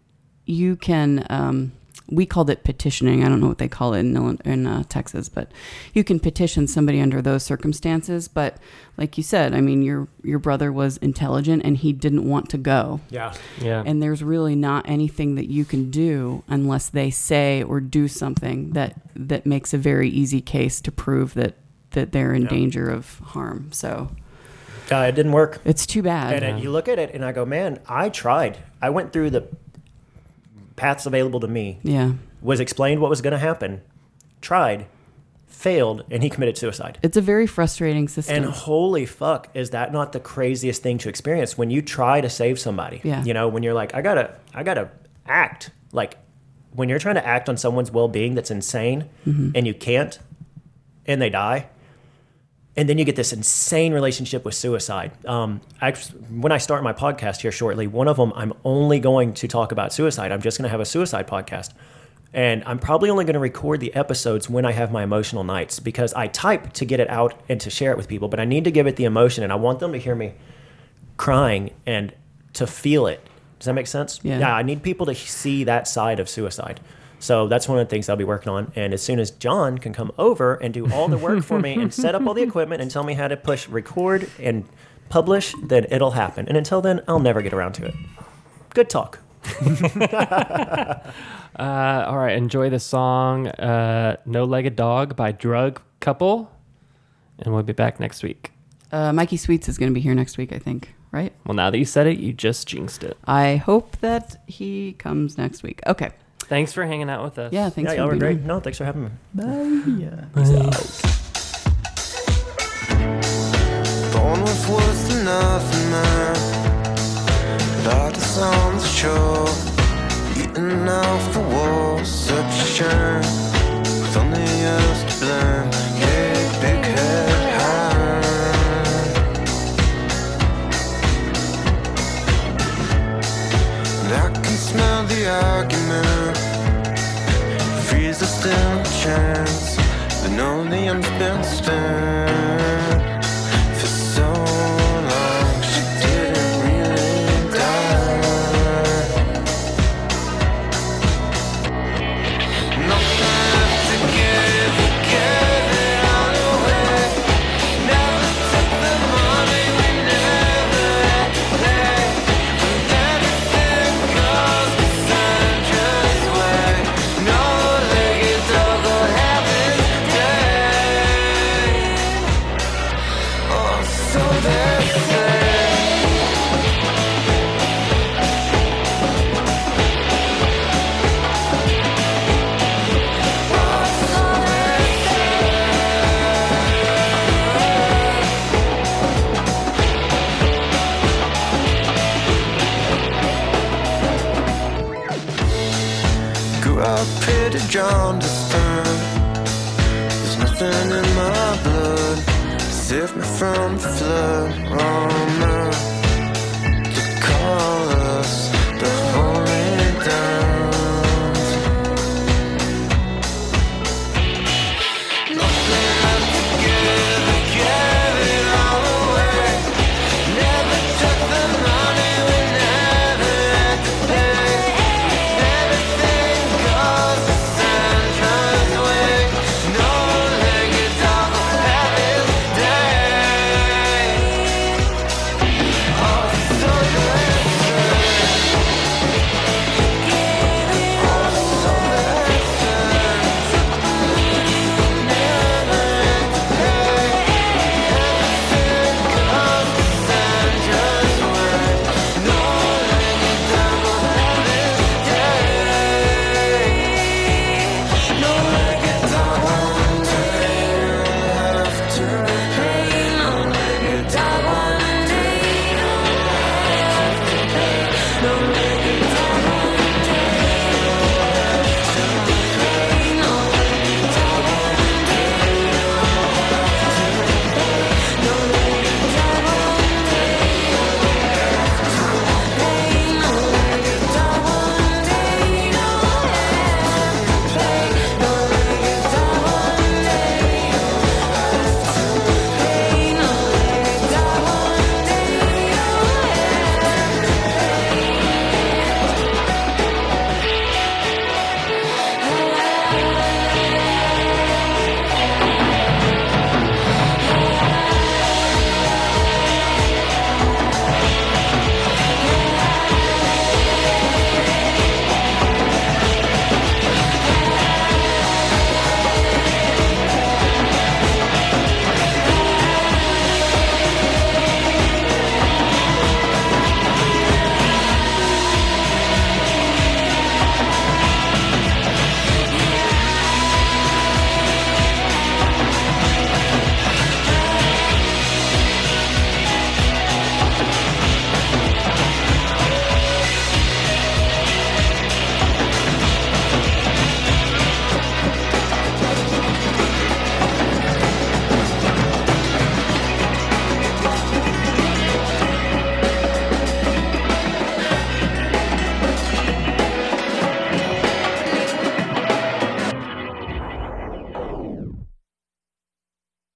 you can um, we called it petitioning. I don't know what they call it in Illinois- in uh, Texas, but you can petition somebody under those circumstances. But like you said, I mean, your your brother was intelligent and he didn't want to go, Yeah. Yeah. and there's really not anything that you can do unless they say or do something that that makes a very easy case to prove that that they're in Yeah. danger of harm. So Uh, it didn't work. it's too bad. And, and you look at it and I go, man, I tried. I went through the paths available to me, yeah, was explained what was going to happen, tried, failed, and he committed suicide. it's a very frustrating system. And holy fuck, is that not the craziest thing to experience when you try to save somebody? Yeah. You know, when you're like, I gotta, I gotta act. Like when you're trying to act on someone's well-being that's insane, mm-hmm. and you can't, and they die, and then you get this insane relationship with suicide. Um, I, when I start my podcast here shortly, one of them I'm only going to talk about suicide. I'm just going to have a suicide podcast, and I'm probably only going to record the episodes when I have my emotional nights because I type to get it out and to share it with people, but I need to give it the emotion, and I want them to hear me crying and to feel it. Does that make sense? Yeah. I need people to see that side of suicide. So that's one of the things I'll be working on. And as soon as John can come over and do all the work for me and <laughs> set up all the equipment and tell me how to push record and publish, then it'll happen. And until then, I'll never get around to it. Good talk. <laughs> Uh, all right, enjoy the song uh, "No Legged Dog" by Drug Couple, and we'll be back next week. uh, Mikey Sweets is going to be here next week, I think. Right? Well, now that you said it, you just jinxed it. I hope that he comes next week. Okay. Thanks for hanging out with us. Yeah. Thanks yeah, for y'all were being great. on. No, thanks for having me. Born with worth to nothing, man. But I on the shore, eating off the wall. Such a shame, with only us to blame. Yeah, big head high. And I can smell the argument. In a chance. But the end's been spent John to stand. There's nothing in my blood save me from the flood. Oh